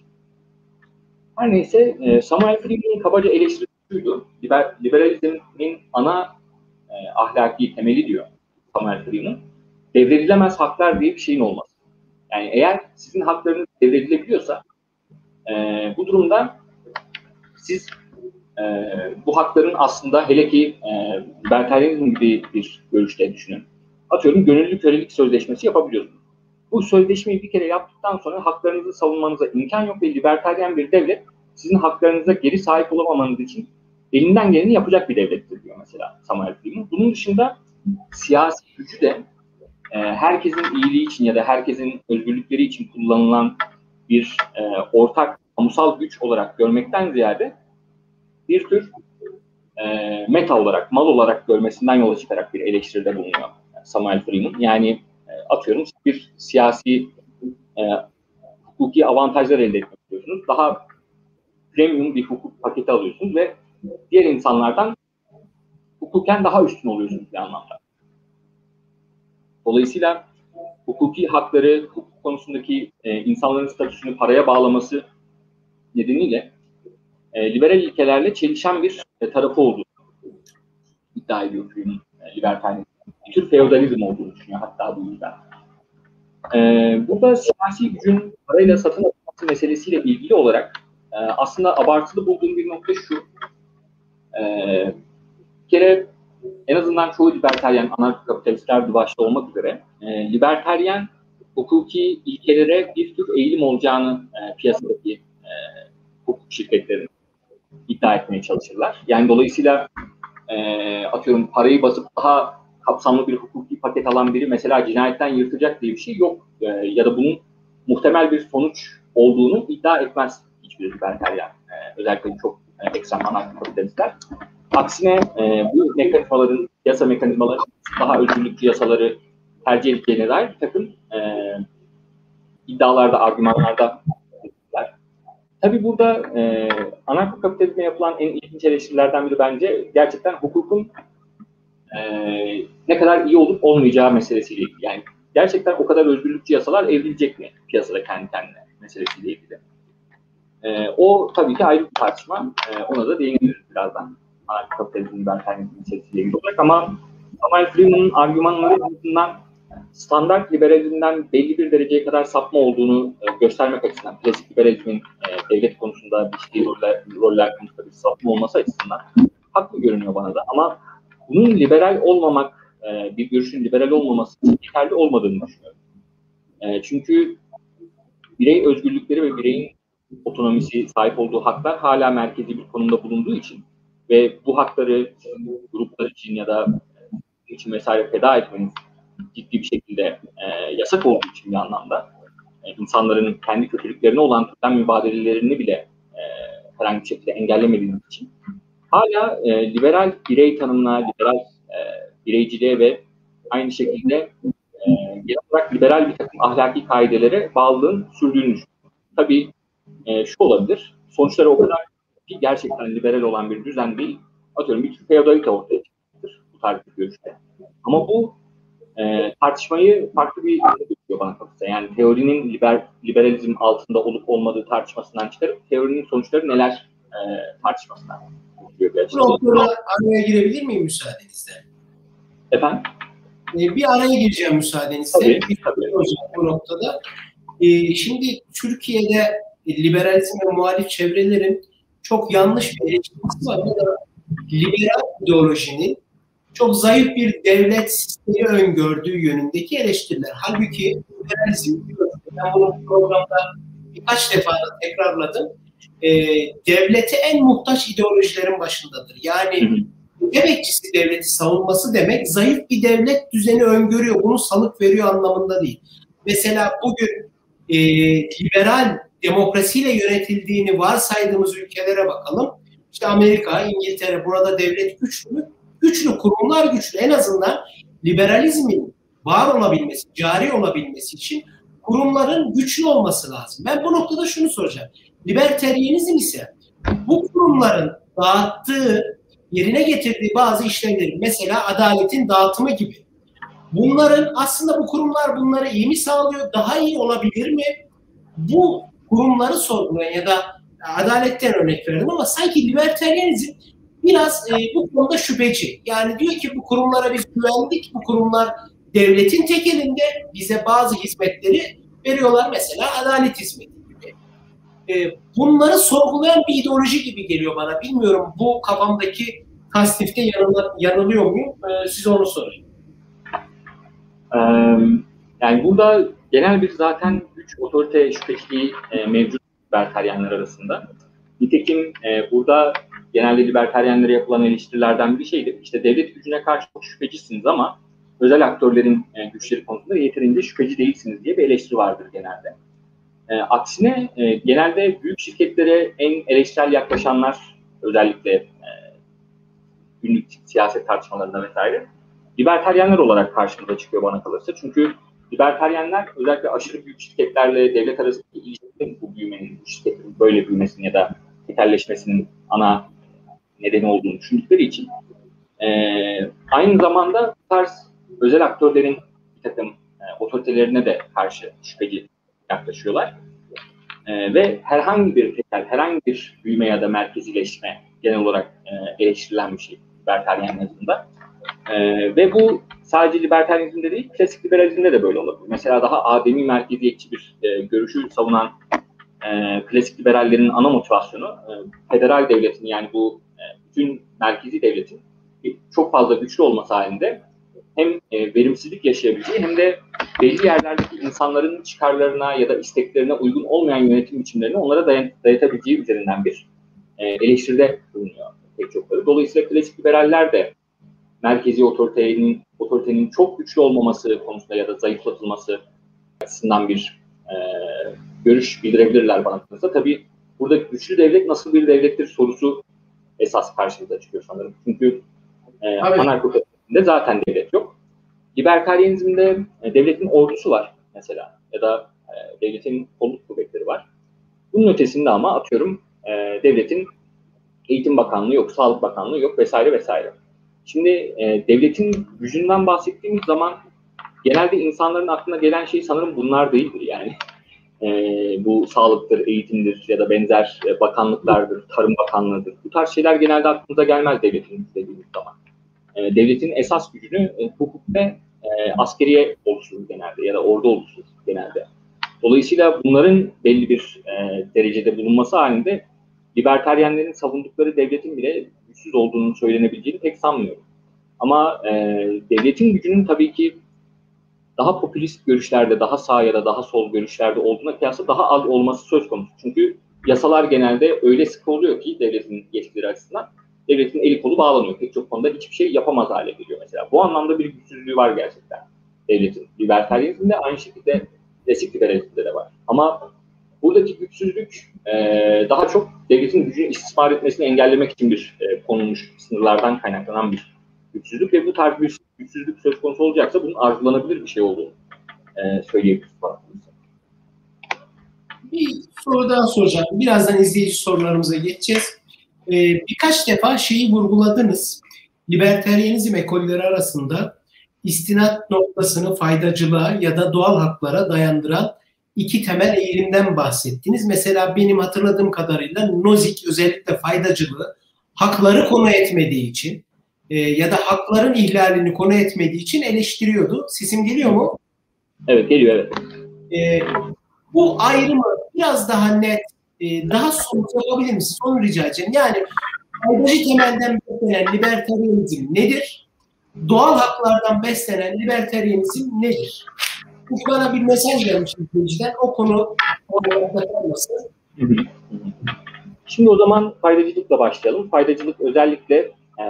Her neyse e, Samuel Friedman'ın kabaca eleştirisi şuydu. Liber, liberalizmin ana e, ahlaki temeli diyor Samuel Friedman. Devredilemez haklar diye bir şeyin olması. Yani eğer sizin haklarınız devredilebiliyorsa e, bu durumda siz e, bu hakların aslında hele ki e, libertarianizm gibi bir görüşte düşünün. Atıyorum gönüllü kölelik sözleşmesi yapabiliyorsunuz. Bu sözleşmeyi bir kere yaptıktan sonra haklarınızı savunmanıza imkan yok ve libertaryen bir devlet sizin haklarınıza geri sahip olamamanız için elinden geleni yapacak bir devlettir diyor mesela Samuel. Bunun dışında siyasi gücü de e, herkesin iyiliği için ya da herkesin özgürlükleri için kullanılan bir e, ortak kamusal güç olarak görmekten ziyade bir tür e, meta olarak, mal olarak görmesinden yola çıkarak bir eleştiride bulunuyor Samuel Freeman. Yani e, atıyorum bir siyasi e, hukuki avantajlar elde etmek istiyorsunuz. Daha premium bir hukuk paketi alıyorsunuz ve diğer insanlardan hukuken daha üstün oluyorsunuz bir anlamda. Dolayısıyla hukuki hakları, hukuk konusundaki e, insanların statüsünü paraya bağlaması nedeniyle e, liberal ilkelerle çelişen bir e, tarafı olduğunu iddia ediyor Freeman, e, libertarian. Bir tür feodalizm olduğunu düşünüyor hatta bu yüzden. E, burada siyasi gücün parayla satın alınması meselesiyle ilgili olarak e, aslında abartılı bulduğum bir nokta şu. E, bir kere en azından çoğu libertaryen, anarko-kapitalistler başta olmak üzere e, libertaryen hukuki ilkelere bir tür eğilim olacağını e, piyasadaki e, hukuk şirketlerinin iddia etmeye çalışırlar. Yani dolayısıyla e, atıyorum parayı basıp daha kapsamlı bir hukuki paket alan biri mesela cinayetten yırtacak diye bir şey yok. E, ya da bunun muhtemel bir sonuç olduğunu iddia etmez hiçbir libertaryen. E, özellikle çok e, ekstrem anarko-kapitalistler. Aksine e, bu mekanizmaların, yasa mekanizmaları daha özgürlükçü yasaları tercih edeceğine dair bir takım e, iddialarda, argümanlarda Tabii burada e, anarko-kapitalizme yapılan en ilginç eleştirilerden biri bence gerçekten hukukun e, ne kadar iyi olup olmayacağı meselesiyle ilgili. Yani gerçekten o kadar özgürlükçü yasalar evrilecek mi piyasada kendi kendine meselesiyle ilgili. E, o tabii ki ayrı bir tartışma. E, ona da değiniriz birazdan. Anarko-kapitalizm, libertarianizm meselesiyle ilgili olarak ama Samuel Freeman'ın argümanları yüzünden standart liberalizmden belli bir dereceye kadar sapma olduğunu e, göstermek açısından, klasik liberalizmin e, devlet konusunda bir roller, roller konusunda bir sapma olması açısından haklı görünüyor bana da. Ama bunun liberal olmamak, e, bir görüşün liberal olmaması yeterli olmadığını düşünüyorum. Çünkü birey özgürlükleri ve bireyin otonomisi, sahip olduğu haklar hala merkezi bir konumda bulunduğu için ve bu hakları gruplar için ya da için vesaire feda etmeniz ciddi bir şekilde e, yasak olduğu için bir anlamda e, insanların kendi kötülüklerine olan tutan mübadelelerini bile e, herhangi bir şekilde engellemediğiniz için hala e, liberal birey tanımına, liberal e, bireyciliğe ve aynı şekilde e, olarak liberal bir takım ahlaki kaidelere bağlılığın sürdüğünü düşünüyorum. Tabii e, şu olabilir, sonuçları o kadar gerçekten liberal olan bir düzen değil, atıyorum bir tür feodalite ortaya çıkmıştır bu tarz bir görüşte. Ama bu e, tartışmayı farklı bir tutuyor bana kalırsa. Yani teorinin liber, liberalizm altında olup olmadığı tartışmasından çıkarıp teorinin sonuçları neler e, tartışmasından Bu noktada araya girebilir miyim müsaadenizle? Efendim? E, bir araya gireceğim müsaadenizle. Tabii, bir tabii. bu noktada. E, şimdi Türkiye'de liberalizm ve muhalif çevrelerin çok yanlış bir eleştirisi var. Bu da liberal ideolojinin çok zayıf bir devlet sistemi öngördüğü yönündeki eleştiriler. Halbuki liberalizm, ben bunu programda birkaç defa da tekrarladım. e, devlete en muhtaç ideolojilerin başındadır. Yani ülke bekçisi devleti savunması demek zayıf bir devlet düzeni öngörüyor, bunu salık veriyor anlamında değil. Mesela bugün e, liberal demokrasiyle yönetildiğini varsaydığımız ülkelere bakalım. İşte Amerika, İngiltere burada devlet güçlü? Güçlü, kurumlar güçlü. En azından liberalizmin var olabilmesi, cari olabilmesi için kurumların güçlü olması lazım. Ben bu noktada şunu soracağım. Libertarianizm ise bu kurumların dağıttığı, yerine getirdiği bazı işlevleri, mesela adaletin dağıtımı gibi. Bunların aslında bu kurumlar bunları iyi mi sağlıyor, daha iyi olabilir mi? Bu kurumları sorgulayan ya da adaletten örnek verelim ama sanki libertarianizm biraz e, bu konuda şüpheci. Yani diyor ki bu kurumlara biz güvendik, bu kurumlar devletin tek elinde bize bazı hizmetleri veriyorlar mesela adalet hizmeti gibi. E, bunları sorgulayan bir ideoloji gibi geliyor bana. Bilmiyorum bu kafamdaki tasnifte yanıl yanılıyor muyum? E, size onu sorayım. Yani burada genel bir zaten güç otorite şüpheciliği e, mevcut libertaryenler arasında. Nitekim e, burada genelde libertaryenlere yapılan eleştirilerden bir şeydir. İşte devlet gücüne karşı çok şüphecisiniz ama özel aktörlerin e, güçleri konusunda yeterince şüpheci değilsiniz diye bir eleştiri vardır genelde. E, aksine e, genelde büyük şirketlere en eleştirel yaklaşanlar özellikle e, günlük siyaset tartışmalarında vesaire libertaryenler olarak karşımıza çıkıyor bana kalırsa. Çünkü libertaryenler özellikle aşırı büyük şirketlerle devlet arasındaki ilişkinin bu büyümenin, bu şirketin böyle büyümesinin ya da tekelleşmesinin ana nedeni olduğunu düşündükleri için e, aynı zamanda tarz özel aktörlerin bir takım e, otoritelerine de karşı şüpheci yaklaşıyorlar. E, ve herhangi bir tekel, herhangi bir büyüme ya da merkezileşme genel olarak e, eleştirilen bir şey libertaryenizmde. E, ve bu sadece libertarianizmde değil, klasik liberalizmde de böyle olabilir. Mesela daha ademi merkeziyetçi bir e, görüşü savunan e, klasik liberallerin ana motivasyonu e, federal devletin yani bu e, bütün merkezi devletin çok fazla güçlü olması halinde hem e, verimsizlik yaşayabileceği hem de belli yerlerdeki insanların çıkarlarına ya da isteklerine uygun olmayan yönetim biçimlerini onlara dayan, dayatabileceği üzerinden bir e, eleştiride bulunuyor pek çokları. Dolayısıyla klasik liberaller de merkezi otoritenin otoritenin çok güçlü olmaması konusunda ya da zayıflatılması açısından bir e, görüş bildirebilirler bana kalırsa. Tabii burada güçlü devlet nasıl bir devlettir sorusu esas karşımıza çıkıyor sanırım. Çünkü e, anarkokapitalizmde zaten devlet yok. Libertarianizmde e, devletin ordusu var mesela ya da e, devletin kolluk kuvvetleri var. Bunun ötesinde ama atıyorum e, devletin eğitim bakanlığı yok, sağlık bakanlığı yok vesaire vesaire. Şimdi e, devletin gücünden bahsettiğimiz zaman genelde insanların aklına gelen şey sanırım bunlar değildir yani. E, bu sağlıktır, eğitimdir ya da benzer e, bakanlıklardır, tarım bakanlığıdır. Bu tarz şeyler genelde aklımıza gelmez devletin dediğimiz zaman. E, devletin esas gücünü e, hukuk ve e, askeriye oluşturur genelde ya da ordu oluşturur genelde. Dolayısıyla bunların belli bir e, derecede bulunması halinde libertaryenlerin savundukları devletin bile güçsüz olduğunu söylenebileceğini pek sanmıyorum. Ama e, devletin gücünün tabii ki daha popülist görüşlerde, daha sağ ya da daha sol görüşlerde olduğuna kıyasla daha az olması söz konusu. Çünkü yasalar genelde öyle sıkı oluyor ki devletin yetkileri açısından devletin eli kolu bağlanıyor. Pek çok konuda hiçbir şey yapamaz hale geliyor mesela. Bu anlamda bir güçsüzlüğü var gerçekten devletin. Libertaryenizmde aynı şekilde klasik liberalizmde de var. Ama buradaki güçsüzlük e, daha çok devletin gücünü istismar etmesini engellemek için bir e, konulmuş sınırlardan kaynaklanan bir güçsüzlük ve bu tarz bir güçsüzlük söz konusu olacaksa bunun arzulanabilir bir şey olduğunu e, söyleyebiliriz. Bir soru daha soracağım. Birazdan izleyici sorularımıza geçeceğiz. Ee, birkaç defa şeyi vurguladınız. Libertarianizm ekolleri arasında istinat noktasını faydacılığa ya da doğal haklara dayandıran iki temel eğilimden bahsettiniz. Mesela benim hatırladığım kadarıyla Nozick özellikle faydacılığı hakları konu etmediği için e, ya da hakların ihlalini konu etmediği için eleştiriyordu. Sesim geliyor mu? Evet geliyor evet. E, bu ayrımı biraz daha net, e, daha somut yapabilir misiniz? Onu rica edeceğim. Yani faydacı temelden beslenen libertarianizm nedir? Doğal haklardan beslenen libertarianizm nedir? Çünkü bana bir mesaj gelmiş izleyiciden. O konu olarak kalmasın. Şimdi o zaman faydacılıkla başlayalım. Faydacılık özellikle e,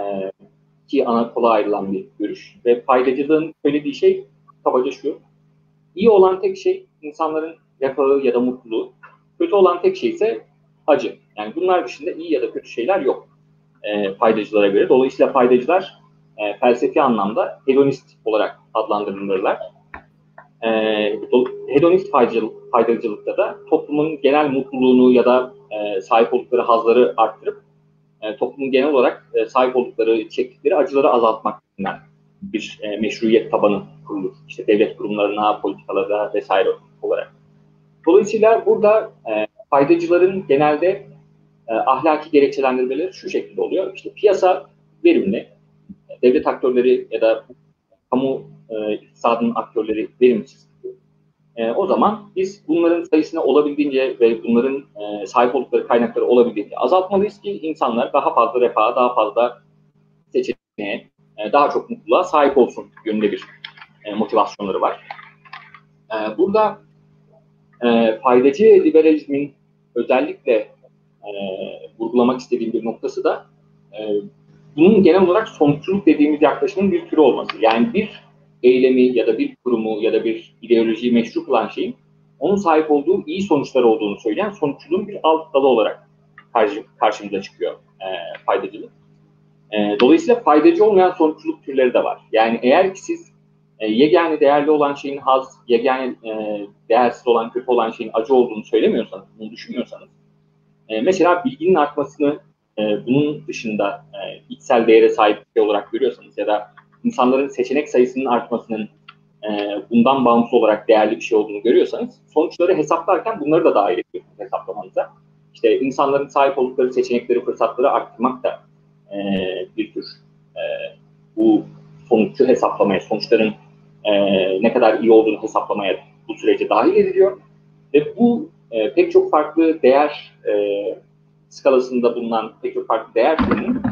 iki ana kola ayrılan bir görüş. Ve faydacılığın söylediği şey kabaca şu. İyi olan tek şey insanların refahı ya da mutluluğu. Kötü olan tek şey ise acı. Yani bunlar dışında iyi ya da kötü şeyler yok e, faydacılara göre. Dolayısıyla faydacılar e, felsefi anlamda hedonist olarak adlandırılırlar. E, hedonist faydacılık, faydacılıkta da toplumun genel mutluluğunu ya da e, sahip oldukları hazları arttırıp e, toplumun genel olarak e, sahip oldukları, çektikleri acıları azaltmak bir e, meşruiyet tabanı kurulur. İşte devlet kurumlarına, politikalara vesaire olarak. Dolayısıyla burada e, faydacıların genelde e, ahlaki gerekçelendirmeleri şu şekilde oluyor. İşte piyasa verimli, devlet aktörleri ya da kamu e, iktisadının aktörleri verimsiz. E, o zaman biz bunların sayısını olabildiğince ve bunların e, sahip oldukları kaynakları olabildiğince azaltmalıyız ki insanlar daha fazla refaha, daha fazla seçeneğe, e, daha çok mutluluğa sahip olsun yönünde bir e, motivasyonları var. E, burada e, faydacı liberalizmin özellikle e, vurgulamak istediğim bir noktası da e, bunun genel olarak sonuçluluk dediğimiz yaklaşımın bir türü olması. Yani bir eylemi ya da bir kurumu ya da bir ideolojiyi meşru kılan şeyin onun sahip olduğu iyi sonuçlar olduğunu söyleyen sonuçluluğun bir alt dalı olarak karşı, karşımıza çıkıyor e, faydacılık. E, dolayısıyla faydacı olmayan sonuçluluk türleri de var. Yani eğer ki siz e, yegane değerli olan şeyin haz, yegane e, değersiz olan, kötü olan şeyin acı olduğunu söylemiyorsanız, bunu düşünmüyorsanız, e, mesela bilginin artmasını e, bunun dışında e, içsel değere sahip bir şey olarak görüyorsanız ya da insanların seçenek sayısının artmasının e, bundan bağımsız olarak değerli bir şey olduğunu görüyorsanız sonuçları hesaplarken bunları da dahil ediyorsunuz hesaplamanıza. İşte insanların sahip oldukları seçenekleri, fırsatları arttırmak da e, bir tür e, bu sonucu hesaplamaya, sonuçların e, ne kadar iyi olduğunu hesaplamaya bu sürece dahil ediliyor. Ve bu e, pek çok farklı değer e, skalasında bulunan pek çok farklı değer türünün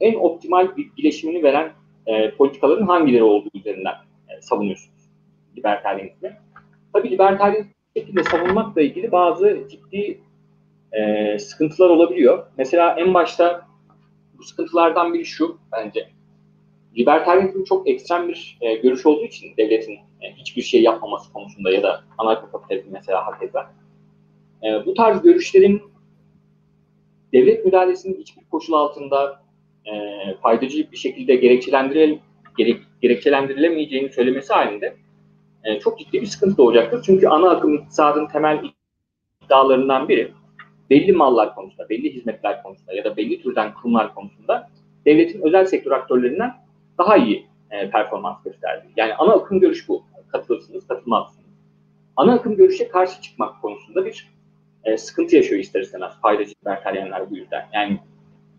en optimal bir bileşimini veren e, politikaların hangileri olduğu üzerinden e, savunuyorsunuz libertaryenizmi. Tabii libertaryen şekilde savunmakla ilgili bazı ciddi e, sıkıntılar olabiliyor. Mesela en başta bu sıkıntılardan biri şu bence. Libertaryenizm çok ekstrem bir e, görüş olduğu için devletin e, hiçbir şey yapmaması konusunda ya da anarkokapitalizm mesela hakeza. E, bu tarz görüşlerin devlet müdahalesinin hiçbir koşul altında e, faydacı bir şekilde gerekçelendiril, gerek, gerekçelendirilemeyeceğini söylemesi halinde e, çok ciddi bir sıkıntı doğacaktır. Çünkü ana akım iktisadın temel iddialarından biri belli mallar konusunda, belli hizmetler konusunda ya da belli türden kurumlar konusunda devletin özel sektör aktörlerinden daha iyi e, performans gösterdi. Yani ana akım görüş bu. Katılırsınız, katılmazsınız. Ana akım görüşe karşı çıkmak konusunda bir e, sıkıntı yaşıyor ister istemez faydacı libertaryenler bu yüzden. Yani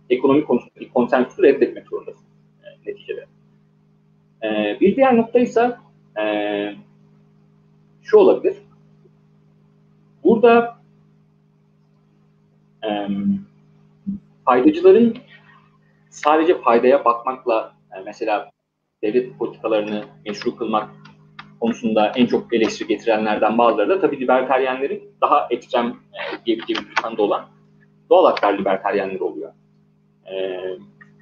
ekonomi konusundaki konsensüsü reddetmek zorundasın e, neticede. E, bir diğer nokta ise e, şu olabilir. Burada e, faydacıların sadece faydaya bakmakla yani mesela devlet politikalarını meşru kılmak konusunda en çok eleştiri getirenlerden bazıları da tabii libertaryenlerin daha ekstrem e, diyebileceğimiz bir tanıda olan doğal haklar libertaryenleri oluyor. E,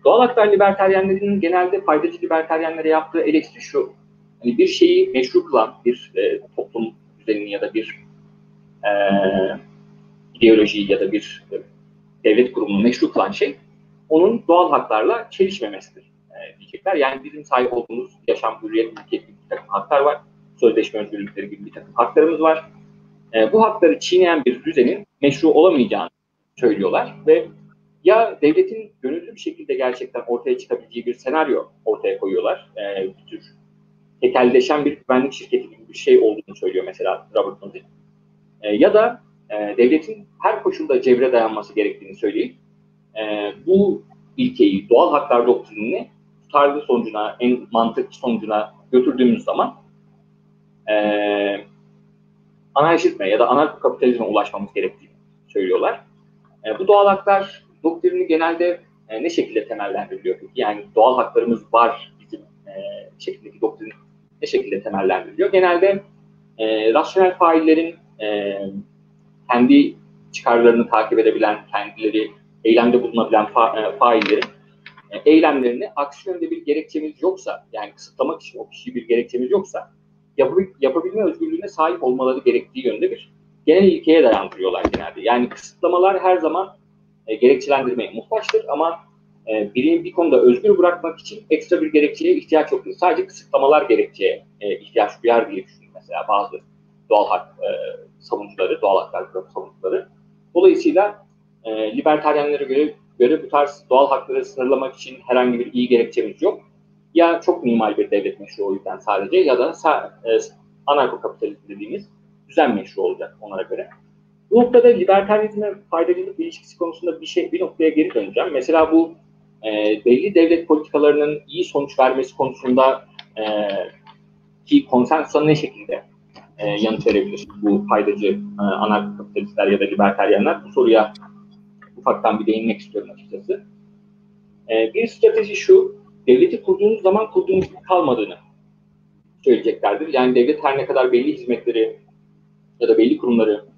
doğal haklar libertaryenlerinin genelde faydacı libertaryenlere yaptığı eleştiri şu. Hani bir şeyi meşru kılan bir e, toplum düzenini ya da bir e, ideolojiyi ya da bir e, devlet kurumunu meşru kılan şey onun doğal haklarla çelişmemesidir e, diyecekler. Yani bizim sahip olduğumuz yaşam, hürriyet, mülkiyet gibi bir takım haklar var. Sözleşme özgürlükleri gibi bir takım haklarımız var. E, bu hakları çiğneyen bir düzenin meşru olamayacağını söylüyorlar ve ya devletin gönüllü bir şekilde gerçekten ortaya çıkabileceği bir senaryo ortaya koyuyorlar. E, bir tür tekelleşen bir güvenlik şirketi gibi bir şey olduğunu söylüyor mesela Robert Mundi. E, ya da e, devletin her koşulda cevre dayanması gerektiğini söyleyip e, bu ilkeyi, doğal haklar doktrinini tutarlı sonucuna, en mantıklı sonucuna götürdüğümüz zaman e, anarşizme ya da anarkokapitalizme ulaşmamız gerektiğini söylüyorlar. E, bu doğal haklar doktrini genelde e, ne şekilde temellendiriliyor? Yani doğal haklarımız var bizim e, şeklindeki doktrin ne şekilde temellendiriliyor? Genelde e, rasyonel faillerin e, kendi çıkarlarını takip edebilen, kendileri eylemde bulunabilen fa, e, faillerin e, eylemlerini aksi yönde bir gerekçemiz yoksa, yani kısıtlamak için o kişiyi bir gerekçemiz yoksa yapabil, yapabilme özgürlüğüne sahip olmaları gerektiği yönde bir genel ilkeye dayandırıyorlar genelde. Yani kısıtlamalar her zaman e, gerekçelendirmeye muhtaçtır ama e, birini bir konuda özgür bırakmak için ekstra bir gerekçeye ihtiyaç yoktur. Sadece kısıtlamalar gerekçeye e, ihtiyaç duyar diye düşünüyorum mesela bazı doğal hak e, savunucuları, doğal haklar savunucuları. Dolayısıyla e, libertaryenlere göre, göre bu tarz doğal hakları sınırlamak için herhangi bir iyi gerekçemiz yok. Ya çok minimal bir devlet meşru o yüzden sadece ya da e, anarko-kapitalizm dediğimiz düzen meşru olacak onlara göre. Bu noktada libertaryizme faydacılık ilişkisi konusunda bir şey bir noktaya geri döneceğim. Mesela bu e, belli devlet politikalarının iyi sonuç vermesi konusunda e, ki konsensusa ne şekilde e, yanıt verebilir bu faydacı e, anarko-kapitalistler ya da libertaryenler? Bu soruya ufaktan bir değinmek istiyorum açıkçası. E, bir strateji şu, devleti kurduğunuz zaman kurduğunuz gibi kalmadığını söyleyeceklerdir. Yani devlet her ne kadar belli hizmetleri ya da belli kurumları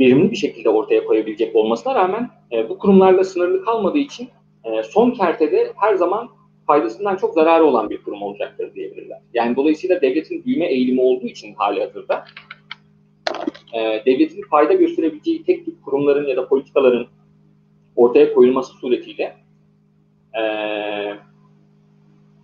verimli bir şekilde ortaya koyabilecek olmasına rağmen e, bu kurumlarla sınırlı kalmadığı için e, son kertede her zaman faydasından çok zararı olan bir kurum olacaktır diyebilirler. Yani dolayısıyla devletin büyüme eğilimi olduğu için hali hazırda e, devletin fayda gösterebileceği tek tip kurumların ya da politikaların ortaya koyulması suretiyle e,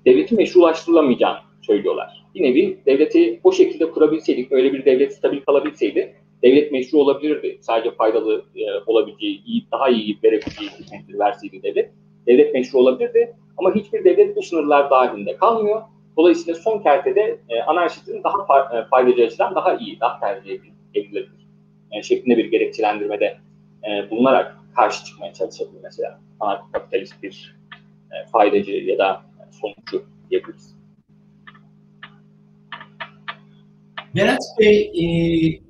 devletin meşrulaştırılamayacağını söylüyorlar. Bir nevi devleti o şekilde kurabilseydik, öyle bir devlet stabil kalabilseydi devlet meşru olabilirdi. Sadece faydalı e, olabileceği, iyi, daha iyi verebileceği hizmetleri verseydi devlet. Devlet meşru olabilirdi ama hiçbir devlet bu sınırlar dahilinde kalmıyor. Dolayısıyla son kertede e, anarşistin daha fa, e, faydacı açıdan daha iyi, daha tercih edilebilir e, şeklinde bir gerekçelendirmede e, bulunarak karşı çıkmaya çalışabilir mesela anarko-kapitalist bir e, faydacı ya da sonucu diyebiliriz. Berat Bey, e,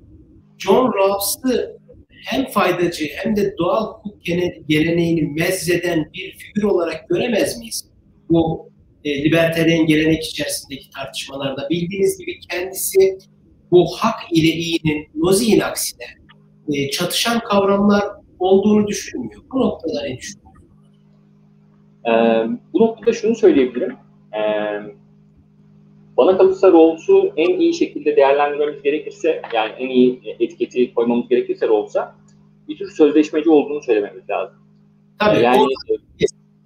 John Rawls'ı hem faydacı hem de doğal hukuk geleneğini mezzeden bir figür olarak göremez miyiz? Bu e, libertaryen gelenek içerisindeki tartışmalarda bildiğiniz gibi kendisi bu hak ile iyinin, noziğin aksine e, çatışan kavramlar olduğunu düşünmüyor. Bu noktada ne düşünüyorsunuz? Ee, bu noktada şunu söyleyebilirim. Ee, bana kalırsa Rawls'u en iyi şekilde değerlendirmemiz gerekirse, yani en iyi etiketi koymamız gerekirse Rawls'a bir tür sözleşmeci olduğunu söylememiz lazım. Tabii. Yani, o...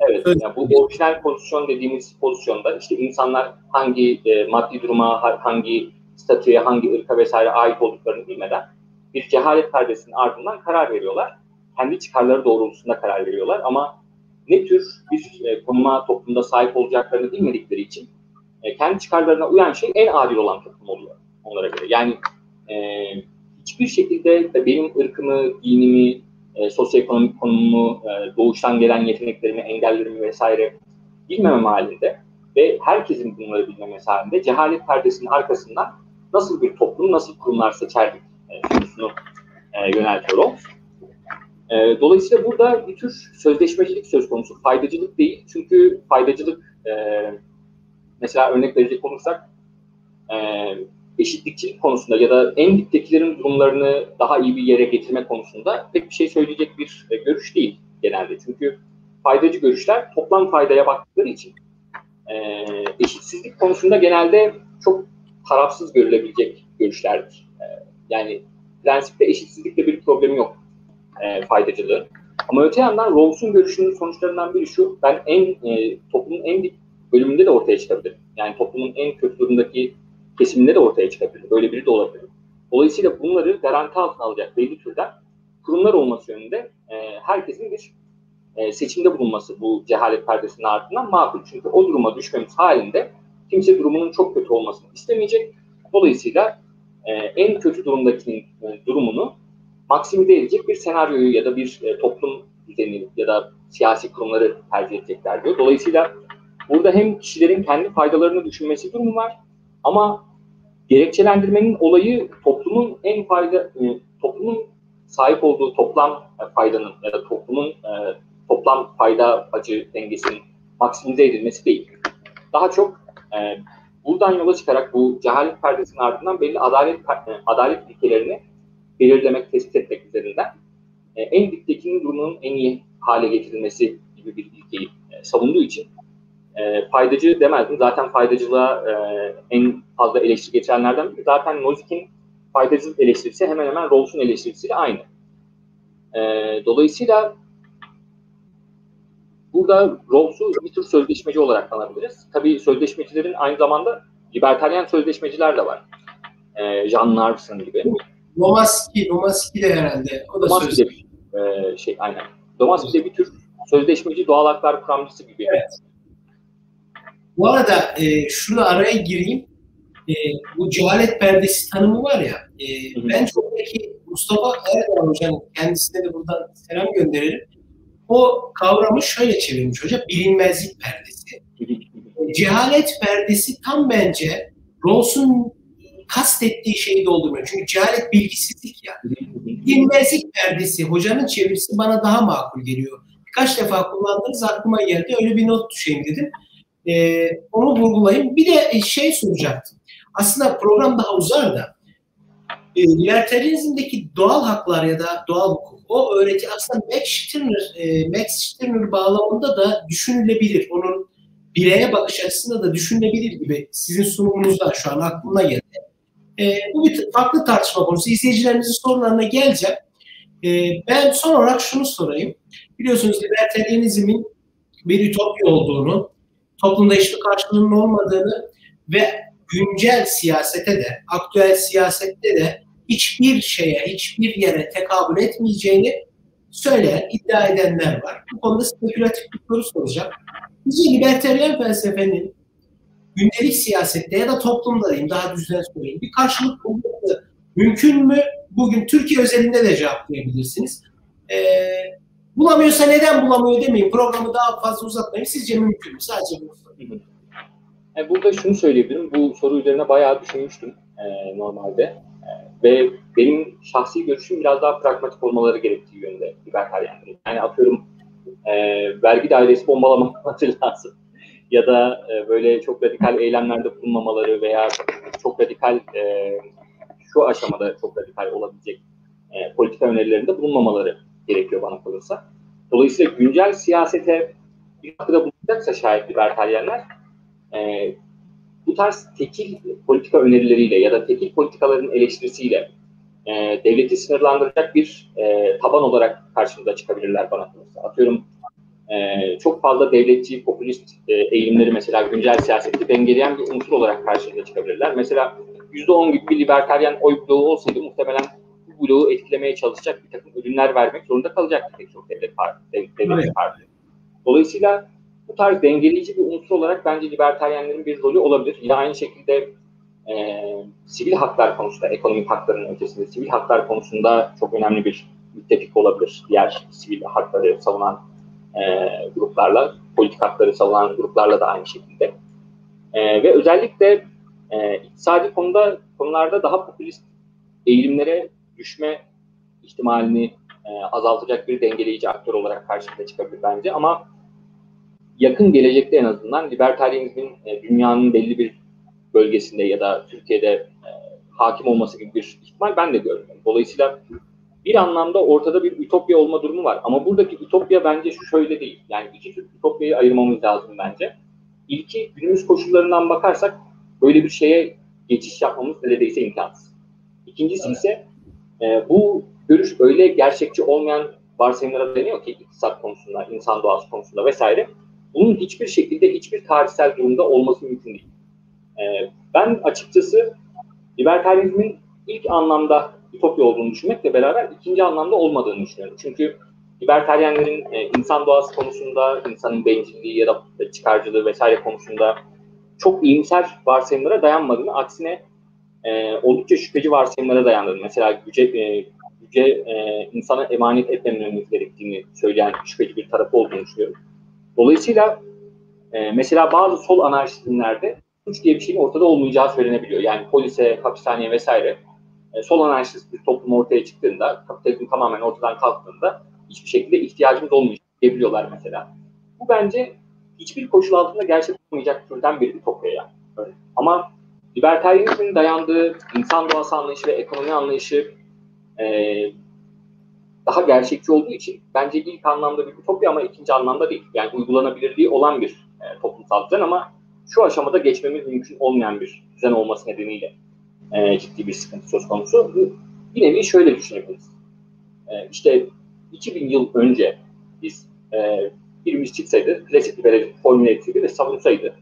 Evet, yani bu orijinal pozisyon dediğimiz pozisyonda işte insanlar hangi e, maddi duruma, hangi statüye, hangi ırka vesaire ait olduklarını bilmeden bir cehalet perdesinin ardından karar veriyorlar. Kendi çıkarları doğrultusunda karar veriyorlar ama ne tür bir e, konuma toplumda sahip olacaklarını bilmedikleri için e, kendi çıkarlarına uyan şey en adil olan toplum oluyor onlara göre. Yani e, hiçbir şekilde benim ırkımı, dinimi, e, sosyoekonomik konumumu, e, doğuştan gelen yeteneklerimi, engellerimi vesaire bilmemem halinde ve herkesin bunları bilmemesi halinde cehalet perdesinin arkasından nasıl bir toplum, nasıl kurumlar seçerdik e, e, yöneltiyor o. E, dolayısıyla burada bir tür sözleşmecilik söz konusu. Faydacılık değil. Çünkü faydacılık e, mesela örnek verecek olursak e, eşitlikçilik konusunda ya da en diptekilerin durumlarını daha iyi bir yere getirme konusunda pek bir şey söyleyecek bir e, görüş değil genelde. Çünkü faydacı görüşler toplam faydaya baktıkları için e, eşitsizlik konusunda genelde çok tarafsız görülebilecek görüşlerdir. E, yani prensipte eşitsizlikle bir problemi yok e, faydacılığı. Ama öte yandan Rawls'un görüşünün sonuçlarından biri şu, ben en e, toplumun en dip bölümünde de ortaya çıkabilir. Yani toplumun en kötü durumdaki kesiminde de ortaya çıkabilir. Böyle biri de olabilir. Dolayısıyla bunları garanti altına alacak belli türden kurumlar olması yönünde e, herkesin bir e, seçimde bulunması bu cehalet perdesinin ardından makul. Çünkü o duruma düşmemiz halinde kimse durumunun çok kötü olmasını istemeyecek. Dolayısıyla e, en kötü durumdakinin e, durumunu maksimize edecek bir senaryoyu ya da bir e, toplum düzeni ya da siyasi kurumları tercih edecekler diyor. Dolayısıyla burada hem kişilerin kendi faydalarını düşünmesi durumu var ama gerekçelendirmenin olayı toplumun en fayda e, toplumun sahip olduğu toplam faydanın ya da toplumun e, toplam fayda acı dengesinin maksimize edilmesi değil. Daha çok e, buradan yola çıkarak bu cehalet perdesinin ardından belli adalet adalet ilkelerini belirlemek, tespit etmek üzerinden en diptekinin durumunun en iyi hale getirilmesi gibi bir ilkeyi savunduğu için e, faydacı demezdim. Zaten faydacılığa e, en fazla eleştiri geçenlerden biri. Zaten Nozik'in faydacılık eleştirisi hemen hemen Rawls'un eleştirisiyle aynı. E, dolayısıyla burada Rawls'u bir tür sözleşmeci olarak tanabiliriz. Tabii sözleşmecilerin aynı zamanda libertaryen sözleşmeciler de var. E, Jean Larson gibi. Lomaski, Lomaski de herhalde. O da Lomaski de bir e, şey aynen. Lomaski de bir tür sözleşmeci doğal haklar kuramcısı gibi. Evet. Bu arada e, şurada araya gireyim. E, bu cehalet perdesi tanımı var ya. E, bence oradaki Mustafa Erdoğan Hoca'nın kendisine de buradan selam gönderelim. O kavramı şöyle çevirmiş hoca. Bilinmezlik perdesi. E, cehalet perdesi tam bence Rawls'un kastettiği şeyi doldurmuyor. Çünkü cehalet bilgisizlik ya. Bilinmezlik perdesi hocanın çevirisi bana daha makul geliyor. Birkaç defa kullandınız aklıma geldi. Öyle bir not düşeyim dedim. Ee, onu vurgulayayım. Bir de şey soracaktım. Aslında program daha uzar da e, libertarianizmdeki doğal haklar ya da doğal hukuk o öğreti aslında Max Stirner, e, Max Stirner bağlamında da düşünülebilir. Onun bireye bakış açısında da düşünülebilir gibi sizin sunumunuzdan şu an aklıma geldi. E, bu bir farklı tartışma konusu. İzleyicilerimizin sorularına geleceğim. E, ben son olarak şunu sorayım. Biliyorsunuz libertarianizmin bir ütopya olduğunu, toplumda hiçbir karşılığının olmadığını ve güncel siyasete de, aktüel siyasette de hiçbir şeye, hiçbir yere tekabül etmeyeceğini söyleyen, iddia edenler var. Bu konuda spekülatif bir soru soracağım. Bizce libertaryen felsefenin gündelik siyasette ya da toplumda diyeyim daha düzgün söyleyeyim bir karşılık bulması mümkün mü? Bugün Türkiye özelinde de cevaplayabilirsiniz. Ee, bulamıyorsa neden bulamıyor demeyin. Programı daha fazla uzatmayın. Sizce mümkün mü? Sadece sorayım. Yani burada şunu söyleyebilirim. Bu soru üzerine bayağı düşünmüştüm e, normalde. E, ve benim şahsi görüşüm biraz daha pragmatik olmaları gerektiği yönde libertaryenlerin. Yani atıyorum e, vergi dairesi bombalamaması lazım ya da e, böyle çok radikal eylemlerde bulunmamaları veya çok radikal e, şu aşamada çok radikal olabilecek e, politika önerilerinde bulunmamaları gerekiyor bana kalırsa. Dolayısıyla güncel siyasete bir katkıda bulunacaksa şayet libertaryenler e, bu tarz tekil politika önerileriyle ya da tekil politikaların eleştirisiyle e, devleti sınırlandıracak bir e, taban olarak karşımıza çıkabilirler bana kalırsa. Atıyorum e, çok fazla devletçi, popülist e, eğilimleri mesela güncel siyaseti dengeleyen bir unsur olarak karşımıza çıkabilirler. Mesela %10 gibi bir libertaryen oy bloğu olsaydı muhtemelen bu bloğu etkilemeye çalışacak bir takım ödünler vermek zorunda kalacaktı pek çok devlet parti. Devlet, devlet parti. Dolayısıyla bu tarz dengeleyici bir unsur olarak bence libertaryenlerin bir rolü olabilir. Yine aynı şekilde e, sivil haklar konusunda, ekonomik hakların ötesinde sivil haklar konusunda çok önemli bir müttefik olabilir. Diğer sivil hakları savunan e, gruplarla, politik hakları savunan gruplarla da aynı şekilde. E, ve özellikle e, iktisadi konuda konularda daha popülist eğilimlere düşme ihtimalini e, azaltacak bir dengeleyici aktör olarak karşımıza çıkabilir bence. Ama yakın gelecekte en azından libertaryenizmin e, dünyanın belli bir bölgesinde ya da Türkiye'de e, hakim olması gibi bir ihtimal ben de görmüyorum. Dolayısıyla bir anlamda ortada bir ütopya olma durumu var. Ama buradaki ütopya bence şu şöyle değil. Yani iki tür ütopyayı ayırmamız lazım bence. İlki günümüz koşullarından bakarsak böyle bir şeye geçiş yapmamız neredeyse imkansız. İkincisi evet. ise e, bu görüş öyle gerçekçi olmayan varsayımlara deniyor ki iktisat konusunda, insan doğası konusunda vesaire. Bunun hiçbir şekilde hiçbir tarihsel durumda olması mümkün değil. E, ben açıkçası libertarizmin ilk anlamda ütopya olduğunu düşünmekle beraber ikinci anlamda olmadığını düşünüyorum. Çünkü libertaryenlerin e, insan doğası konusunda, insanın bencilliği ya da çıkarcılığı vesaire konusunda çok iyimser varsayımlara dayanmadığını, aksine e, oldukça şüpheci varsayımlara dayandığını, mesela güce, e, güce e, insana emanet etmememiz gerektiğini söyleyen şüpheci bir tarafı olduğunu düşünüyorum. Dolayısıyla e, mesela bazı sol anarşistlerde suç diye bir şeyin ortada olmayacağı söylenebiliyor. Yani polise, hapishaneye vesaire e, sol anarşist bir toplum ortaya çıktığında, kapitalizm tamamen ortadan kalktığında hiçbir şekilde ihtiyacımız olmayacak diyebiliyorlar mesela. Bu bence hiçbir koşul altında gerçek olmayacak türden bir ütopya yani. Öyle. Ama libertaryenizmin dayandığı insan doğası anlayışı ve ekonomi anlayışı e, daha gerçekçi olduğu için bence ilk anlamda bir ütopya ama ikinci anlamda değil. Yani uygulanabilirliği olan bir e, toplumsal düzen ama şu aşamada geçmemiz mümkün olmayan bir düzen olması nedeniyle e, ciddi bir sıkıntı söz konusu. Bir nevi şöyle düşünebiliriz. E, işte 2000 yıl önce biz e, birimiz çıksaydı, klasik liberalizm formüle etseydi ve savunsaydı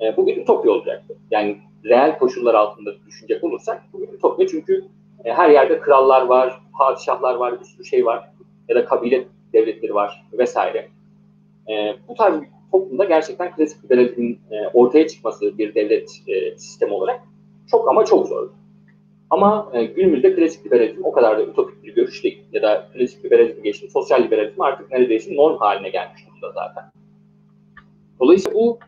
e, bu bir ütopya olacaktı. Yani reel koşullar altında düşünecek olursak bu bir ütopya çünkü e, her yerde krallar var, padişahlar var, bir sürü şey var ya da kabile devletleri var vesaire. E, bu tarz bir toplumda gerçekten klasik liberalizmin e, ortaya çıkması bir devlet e, sistemi olarak çok ama çok zor. Ama günümüzde klasik liberalizm o kadar da ütopik bir görüş değil. Ya da klasik liberalizm geçti, sosyal liberalizm artık neredeyse norm haline gelmiş durumda zaten. Dolayısıyla bu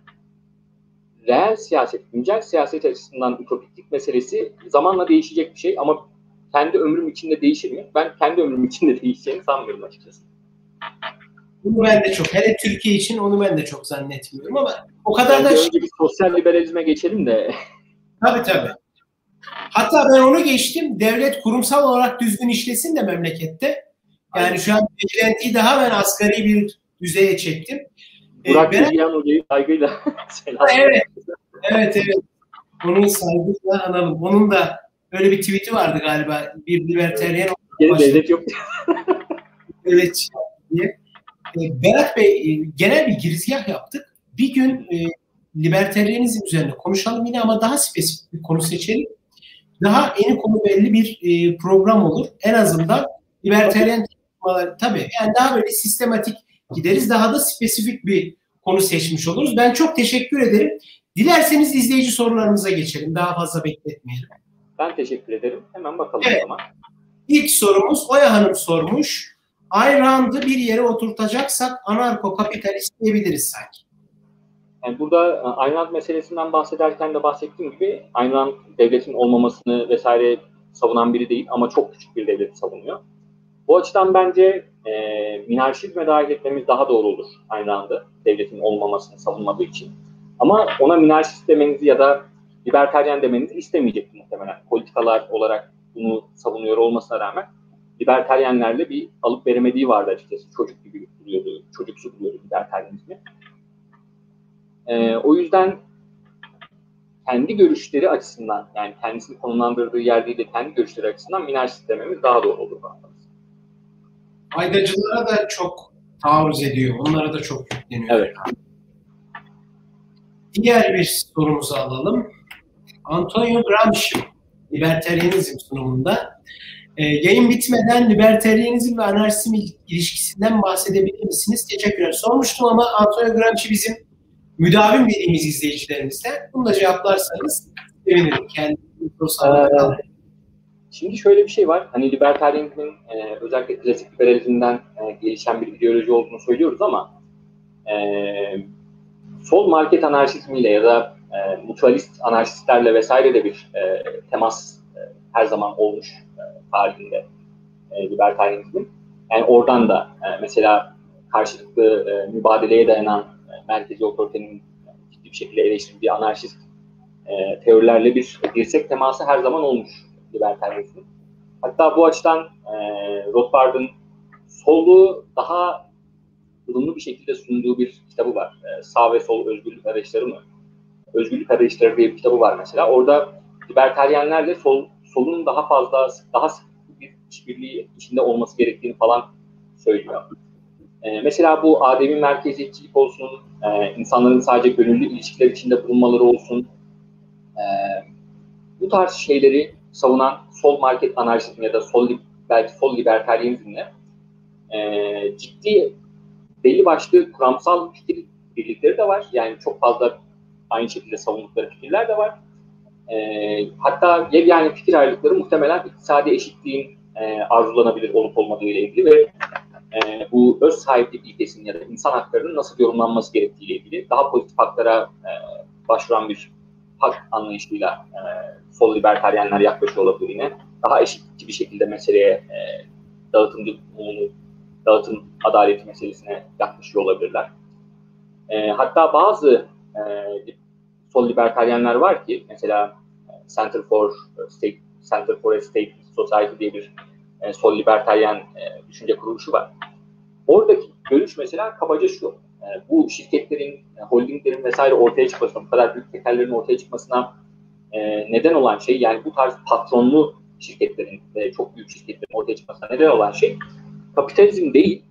reel siyaset, güncel siyaset açısından ütopiklik meselesi zamanla değişecek bir şey ama kendi ömrüm içinde değişir mi? Ben kendi ömrüm içinde değişeceğini sanmıyorum açıkçası. Bunu ben de çok, hele Türkiye için onu ben de çok zannetmiyorum ama o kadar da... Önce bir sosyal liberalizme geçelim de. Tabii tabii. Hatta ben onu geçtim. Devlet kurumsal olarak düzgün işlesin de memlekette. Yani Aynen. şu an beklentiyi daha ben asgari bir düzeye çektim. Ee, Burak ee, Bilgehan Hoca'yı saygıyla selam. Evet. Evet evet. Onun saygıyla analım. Onun da öyle bir tweet'i vardı galiba. Bir liberteryen. Yeni devlet yok. evet. Diye. Ee, Berat Bey e, genel bir girizgah yaptık. Bir gün e, liberteryenizm üzerine konuşalım yine ama daha spesifik bir konu seçelim daha en konu belli bir e, program olur. En azından libertaryen tabii yani daha böyle sistematik gideriz. Daha da spesifik bir konu seçmiş oluruz. Ben çok teşekkür ederim. Dilerseniz izleyici sorularımıza geçelim. Daha fazla bekletmeyelim. Ben teşekkür ederim. Hemen bakalım evet. o zaman. İlk sorumuz Oya Hanım sormuş. Ayn Rand'ı bir yere oturtacaksak anarko kapitalist diyebiliriz sanki. Yani burada e, Ayn Rand meselesinden bahsederken de bahsettiğim gibi Ayn Rand devletin olmamasını vesaire savunan biri değil ama çok küçük bir devleti savunuyor. Bu açıdan bence e, minarşizme dahil etmemiz daha doğru olur Ayn Rand'ı devletin olmamasını savunmadığı için. Ama ona minarşist demenizi ya da libertaryen demenizi istemeyecekti muhtemelen. Politikalar olarak bunu savunuyor olmasına rağmen libertaryenlerle bir alıp veremediği vardı açıkçası. Çocuk gibi duruyordu, çocuksu duruyordu libertaryenizmi. E, o yüzden kendi görüşleri açısından yani kendisini konumlandırdığı yer değil de kendi görüşleri açısından minarşist dememiz daha doğru olur. Faydacılara da çok taarruz ediyor. Onlara da çok yükleniyor. Evet. Diğer bir sorumuzu alalım. Antonio Gramsci, libertarianizm sunumunda. E, yayın bitmeden libertarianizm ve anarşizm ilişkisinden bahsedebilir misiniz? Teşekkürler. Sormuştum ama Antonio Gramsci bizim müdavim dediğimiz izleyicilerimizden. Bunu da cevaplarsanız sevinirim. Kendi ee, Şimdi şöyle bir şey var. Hani libertarianizmin e, özellikle klasik liberalizmden e, gelişen bir ideoloji olduğunu söylüyoruz ama e, sol market anarşizmiyle ya da e, mutualist anarşistlerle vesaire de bir e, temas e, her zaman olmuş e, tarihinde e, libertarianizmin. Yani oradan da e, mesela karşılıklı e, mübadeleye dayanan merkezi otoritenin ciddi bir şekilde eleştirildiği anarşist e, teorilerle bir dirsek teması her zaman olmuş libertarianizmin. Hatta bu açıdan e, Rothbard'ın solluğu daha ılımlı bir şekilde sunduğu bir kitabı var. E, Sağ ve Sol Özgürlük Arayışları mı? Özgürlük Arayışları diye bir kitabı var mesela. Orada libertaryenlerle sol, solun daha fazla, daha sık bir işbirliği içinde olması gerektiğini falan söylüyor. E, mesela bu ademi merkeziyetçilik olsun, e, insanların sadece gönüllü ilişkiler içinde bulunmaları olsun, e, bu tarz şeyleri savunan sol market anarşizmi ya da sol belki sol libertaryenizmle e, ciddi belli başlı kuramsal fikir birlikleri de var. Yani çok fazla aynı şekilde savundukları fikirler de var. E, hatta yani fikir ayrılıkları muhtemelen iktisadi eşitliğin e, arzulanabilir olup olmadığı ile ilgili ve e, bu öz sahiplik ilkesinin ya da insan haklarının nasıl yorumlanması gerektiği ile ilgili daha pozitif haklara e, başvuran bir hak anlayışıyla e, sol libertaryenler yaklaşıyor olabilir yine. Daha eşitlikçi bir şekilde meseleye e, dağıtım, dağıtım adaleti meselesine yaklaşıyor olabilirler. E, hatta bazı e, sol libertaryenler var ki mesela Center for State Center for a State Society diye bir e, sol libertaryen e, düşünce kuruluşu var. Oradaki görüş mesela kabaca şu. E, bu şirketlerin, e, holdinglerin vesaire ortaya çıkmasına, bu kadar büyük tekerlerin ortaya çıkmasına e, neden olan şey yani bu tarz patronlu şirketlerin çok büyük şirketlerin ortaya çıkmasına neden olan şey kapitalizm değil.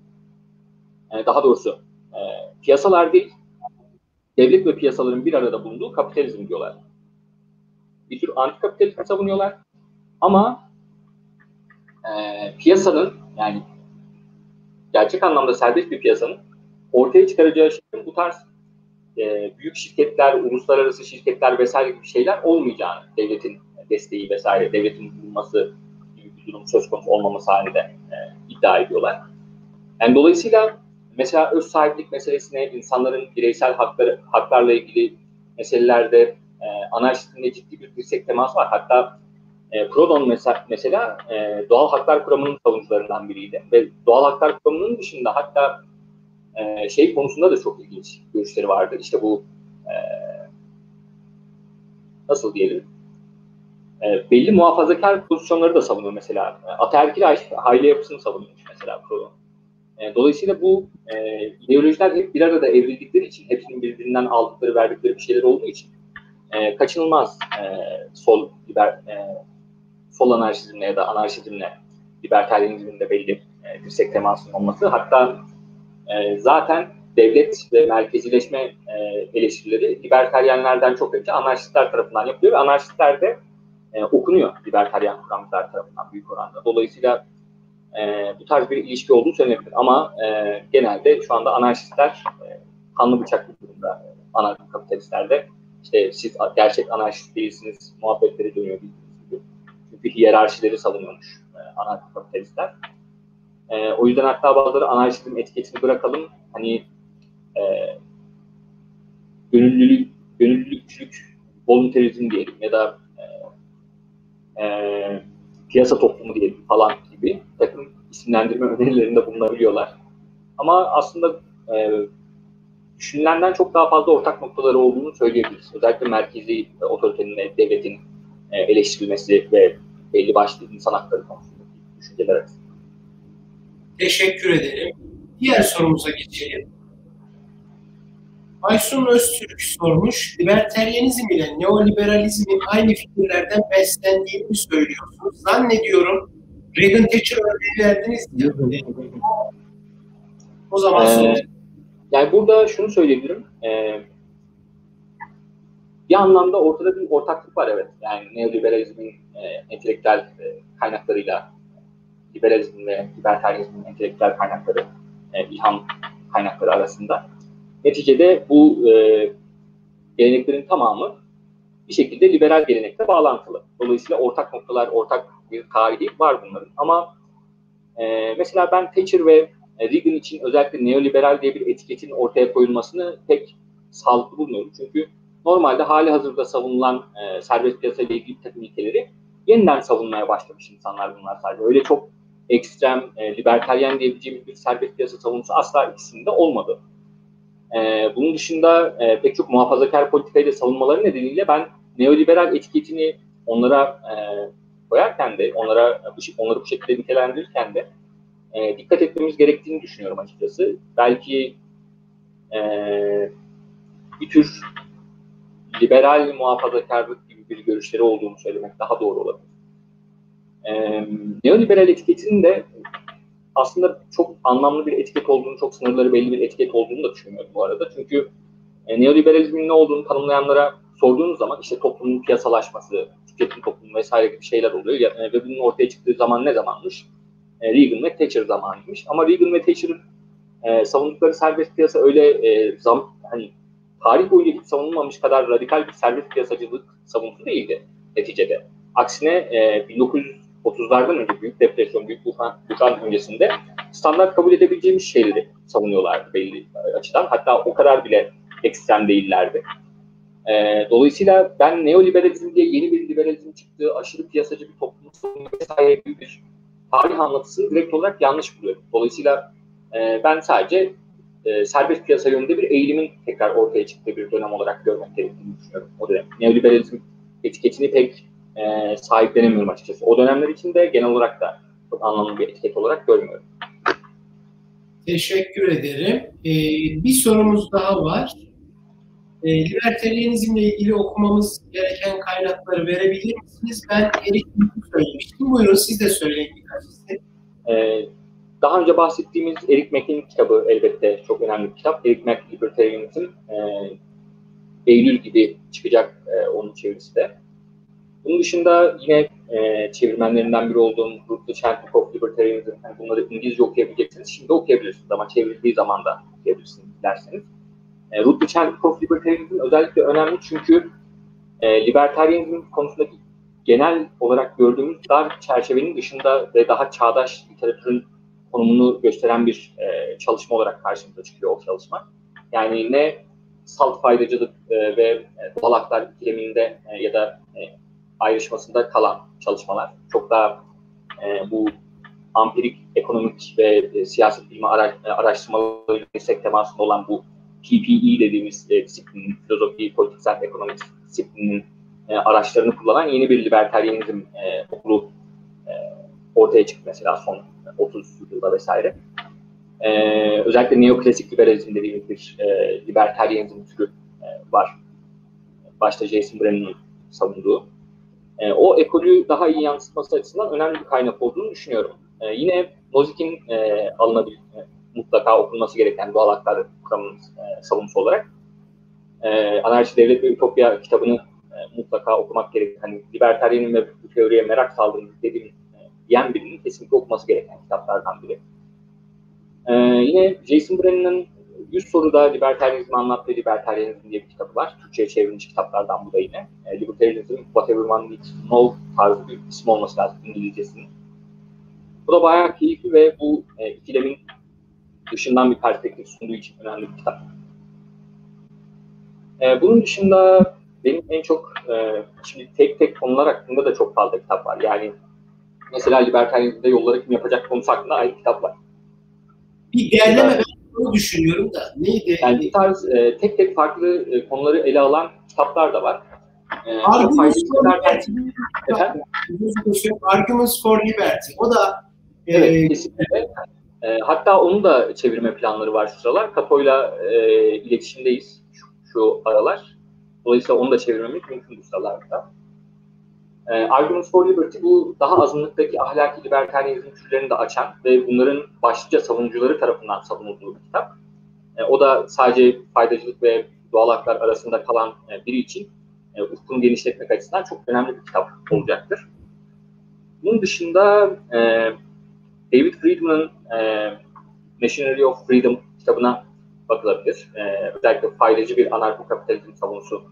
Daha doğrusu piyasalar değil, devlet ve piyasaların bir arada bulunduğu kapitalizm diyorlar. Bir tür anti kapitalizm savunuyorlar. Ama e, piyasanın yani gerçek anlamda serbest bir piyasanın ortaya çıkaracağı şeyin bu tarz e, büyük şirketler, uluslararası şirketler vesaire gibi şeyler olmayacağını, devletin desteği vesaire, devletin bulunması gibi bir durum söz konusu olmaması halinde e, iddia ediyorlar. Yani dolayısıyla mesela öz sahiplik meselesine, insanların bireysel hakları haklarla ilgili meselelerde e, anarşisinde ciddi bir dirsek temas var. Hatta e, Proudhon mesela, mesela e, doğal haklar kuramının savunucularından biriydi. Ve doğal haklar kuramının dışında hatta e, şey konusunda da çok ilginç görüşleri vardı. İşte bu e, nasıl diyelim e, belli muhafazakar pozisyonları da savunuyor mesela. Ataerkil aile yapısını savunuyormuş mesela Proudhon. E, dolayısıyla bu e, ideolojiler hep bir arada evrildikleri için, hepsinin birbirinden aldıkları, verdikleri bir şeyler olduğu için e, kaçınılmaz e, sol liber, e, sol anarşizmle ya da anarşizmle libertaryenizmin de belli e, dirsek temasının olması. Hatta e, zaten devlet ve merkezileşme e, eleştirileri libertaryenlerden çok önce anarşistler tarafından yapılıyor ve anarşistler de e, okunuyor libertaryen kuramcılar tarafından büyük oranda. Dolayısıyla e, bu tarz bir ilişki olduğu söylenebilir. Ama e, genelde şu anda anarşistler e, kanlı bıçak bir durumda. Anarşist kapitalistlerde işte siz gerçek anarşist değilsiniz muhabbetleri dönüyor bildiğiniz gibi. Çünkü hiyerarşileri savunuyormuş e, anarşist kapitalistler. E, o yüzden hatta bazıları anarşizm etiketini bırakalım. Hani e, gönüllülük, gönüllülükçülük, volunterizm diyelim ya da e, e, piyasa toplumu diyelim falan gibi takım isimlendirme önerilerinde bulunabiliyorlar. Ama aslında e, düşünülenden çok daha fazla ortak noktaları olduğunu söyleyebiliriz. Özellikle merkezi e, otoritenin ve devletin e, eleştirilmesi ve belli başlı insan hakları konusundaki düşünceler arasında. Teşekkür ederim. Diğer sorumuza geçelim. Aysun Öztürk sormuş. Liberteryenizm ile neoliberalizmin aynı fikirlerden beslendiğini söylüyorsunuz. Zannediyorum Reagan Thatcher örneği verdiniz ya. O zaman ee, Yani burada şunu söyleyebilirim. Ee, bir anlamda ortada bir ortaklık var evet. Yani neoliberalizmin e, entelektüel e, kaynaklarıyla liberalizm ve libertaryizmin entelektüel kaynakları, e, ilham kaynakları arasında. Neticede bu e, geleneklerin tamamı bir şekilde liberal gelenekle bağlantılı. Dolayısıyla ortak noktalar, ortak bir tarihi var bunların. Ama e, mesela ben Thatcher ve Reagan için özellikle neoliberal diye bir etiketin ortaya koyulmasını pek sağlıklı bulmuyorum. Çünkü normalde hali hazırda savunulan e, serbest piyasa ile ilgili takım ilkeleri yeniden savunmaya başlamış insanlar bunlar sadece. Öyle çok ekstrem, e, libertaryen diyebileceğimiz bir serbest piyasa savunucusu asla ikisinde olmadı. E, bunun dışında e, pek çok muhafazakar politikayı da savunmaları nedeniyle ben neoliberal etiketini onlara e, koyarken de, onlara onları bu şekilde nitelendirirken de e, dikkat etmemiz gerektiğini düşünüyorum açıkçası. Belki e, bir tür liberal muhafazakarlık gibi bir görüşleri olduğunu söylemek daha doğru olabilir. E, neoliberal etiketinin de aslında çok anlamlı bir etiket olduğunu, çok sınırları belli bir etiket olduğunu da düşünmüyorum bu arada. Çünkü e, neoliberalizmin ne olduğunu tanımlayanlara sorduğunuz zaman işte toplumun piyasalaşması, tüketim toplumu vesaire gibi şeyler oluyor. E, ve bunun ortaya çıktığı zaman ne zamanmış? E, Reagan ve Thatcher zamanıymış. Ama Reagan ve Thatcher'ın e, savundukları serbest piyasa öyle e, zam, hani tarih boyunca hiç savunulmamış kadar radikal bir serbest piyasacılık savunusu değildi neticede. Aksine e, 1930'lardan önce Büyük Depresyon, Büyük Buhran, Buhran öncesinde standart kabul edebileceğimiz şeyleri savunuyorlardı belli açıdan. Hatta o kadar bile ekstrem değillerdi. E, dolayısıyla ben neoliberalizm diye yeni bir liberalizm çıktığı, aşırı piyasacı bir toplumun vesaire gibi bir tarih anlatısını direkt olarak yanlış buluyorum. Dolayısıyla e, ben sadece e, serbest piyasa yönünde bir eğilimin tekrar ortaya çıktığı bir dönem olarak görmek gerektiğini düşünüyorum o dönem. Neoliberalizm etiketini pek e, sahiplenemiyorum açıkçası. O dönemler içinde genel olarak da çok anlamlı bir etiket olarak görmüyorum. Teşekkür ederim. Ee, bir sorumuz daha var. E, libertarianizmle ilgili okumamız gereken kaynakları verebilir misiniz? Ben Erik söylemiştim. Buyurun siz de söyleyin birkaç ee, daha önce bahsettiğimiz Eric Mack'in kitabı elbette çok önemli bir kitap. Eric Mack Libertarianism e, Eylül gibi çıkacak e, onun çevirisi de. Bunun dışında yine e, çevirmenlerinden biri olduğum Ruth Champion of Libertarianism, yani bunları İngilizce okuyabileceksiniz. Şimdi okuyabilirsiniz ama çevrildiği zaman da okuyabilirsiniz derseniz. E, Ruth Champion of Libertarianism özellikle önemli çünkü e, libertarianizm konusundaki genel olarak gördüğümüz dar çerçevenin dışında ve daha çağdaş literatürün konumunu gösteren bir e, çalışma olarak karşımıza çıkıyor o çalışma. Yani ne salt faydacılık e, ve e, doğal haklar ikileminde e, ya da e, ayrışmasında kalan çalışmalar. Çok daha e, bu ampirik, ekonomik ve e, siyaset bilimi araş, e, araştırmaları destek temasında olan bu PPE dediğimiz e, disiplinin, filozofi, politiksel, ekonomik disiplinin e, araçlarını kullanan yeni bir libertarianizm e, okulu e, ortaya çıktı mesela son 30 yılda vesaire. E, özellikle neoklasik liberalizm dediğimiz bir e, libertarianizm türü e, var. Başta Jason Brennan'ın savunduğu. E, o ekolü daha iyi yansıtması açısından önemli bir kaynak olduğunu düşünüyorum. E, yine Nozick'in e, alınabilir, e, mutlaka okunması gereken doğal haklar kuramının e, savunusu olarak e, Anarşi Devlet ve Ütopya kitabını e, mutlaka okumak gerekir. Hani libertaryenin ve bu teoriye merak saldığını dediğim e, diyen birinin kesinlikle okuması gereken kitaplardan biri. E, yine Jason Brennan'ın 100 soruda libertarianizmi anlattığı libertarianizm diye bir kitabı var. Türkçe'ye çevrilmiş kitaplardan bu da yine. E, libertarianizm Whatever One Needs to Know tarzı bir isim olması lazım İngilizcesinin. Bu da bayağı keyifli ve bu e, ikilemin dışından bir perspektif sunduğu için önemli bir kitap. E, bunun dışında benim en çok e, şimdi tek tek konular hakkında da çok fazla kitap var. Yani mesela libertarianizmde yolları kim yapacak konusu hakkında ayrı kitap var. Bir değerleme ben onu düşünüyorum da neydi? Yani bir tarz e, tek tek farklı e, konuları ele alan kitaplar da var. E, Arguments for Liberty. Arguments for Liberty. O da e, evet, kesinlikle. E, hatta onun da çevirme planları var şu sıralar. Kapo'yla e, iletişimdeyiz şu, şu aralar. Dolayısıyla onu da çevirmemiz mümkün bu sıralarda. E, Arguments for Liberty bu daha azınlıktaki ahlaki libertarianizm türlerini de açan ve bunların başlıca savunucuları tarafından savunulduğu bir kitap. E, o da sadece faydacılık ve doğal haklar arasında kalan e, biri için e, ufkunu genişletmek açısından çok önemli bir kitap olacaktır. Bunun dışında e, David Friedman'ın e, Machinery of Freedom kitabına bakılabilir. E, özellikle faydacı bir anarko-kapitalizm savunusu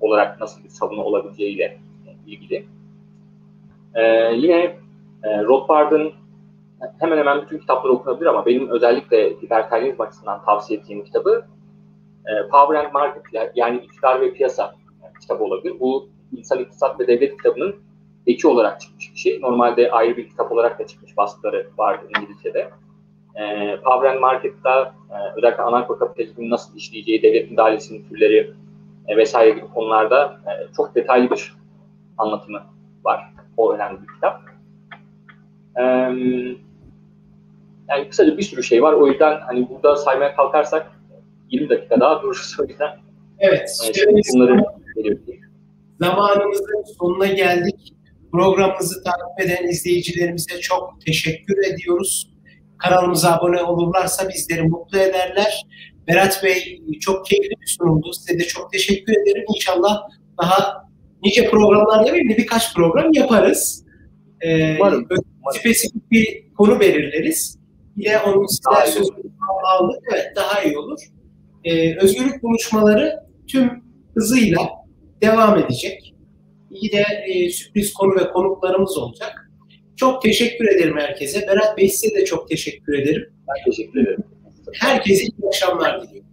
olarak nasıl bir savunu olabileceğiyle ilgili. E, yine e, Rothbard'ın hemen hemen bütün kitapları okunabilir ama benim özellikle libertarianizm açısından tavsiye ettiğim kitabı e, Power and Market yani iktidar ve piyasa kitabı olabilir. Bu insan iktisat ve devlet kitabının eki olarak çıkmış bir şey. Normalde ayrı bir kitap olarak da çıkmış baskıları vardı İngilizce'de. E, Power and Market'ta e, özellikle anarko-kapitalizmin nasıl işleyeceği, devlet müdahalesinin türleri e, vesaire gibi konularda e, çok detaylı bir anlatımı var. O önemli bir kitap. E, yani kısaca bir sürü şey var. O yüzden hani burada saymaya kalkarsak 20 dakika daha dururuz o yüzden. Evet. Yani bunları Zamanımızın sonuna geldik. Programımızı takip eden izleyicilerimize çok teşekkür ediyoruz. Kanalımıza abone olurlarsa bizleri mutlu ederler. Berat Bey çok keyifli bir sunumdu. Size de çok teşekkür ederim. İnşallah daha nice programlar demeyeyim de birkaç program yaparız. Ee, umarım, Spesifik bir konu belirleriz. Yine onun sizler sözünü aldık. Evet daha iyi olur. Ee, özgürlük buluşmaları tüm hızıyla devam edecek. Yine e, sürpriz konu ve konuklarımız olacak. Çok teşekkür ederim herkese. Berat Bey size de çok teşekkür ederim. Ben teşekkür ederim. Herkese iyi akşamlar diliyorum.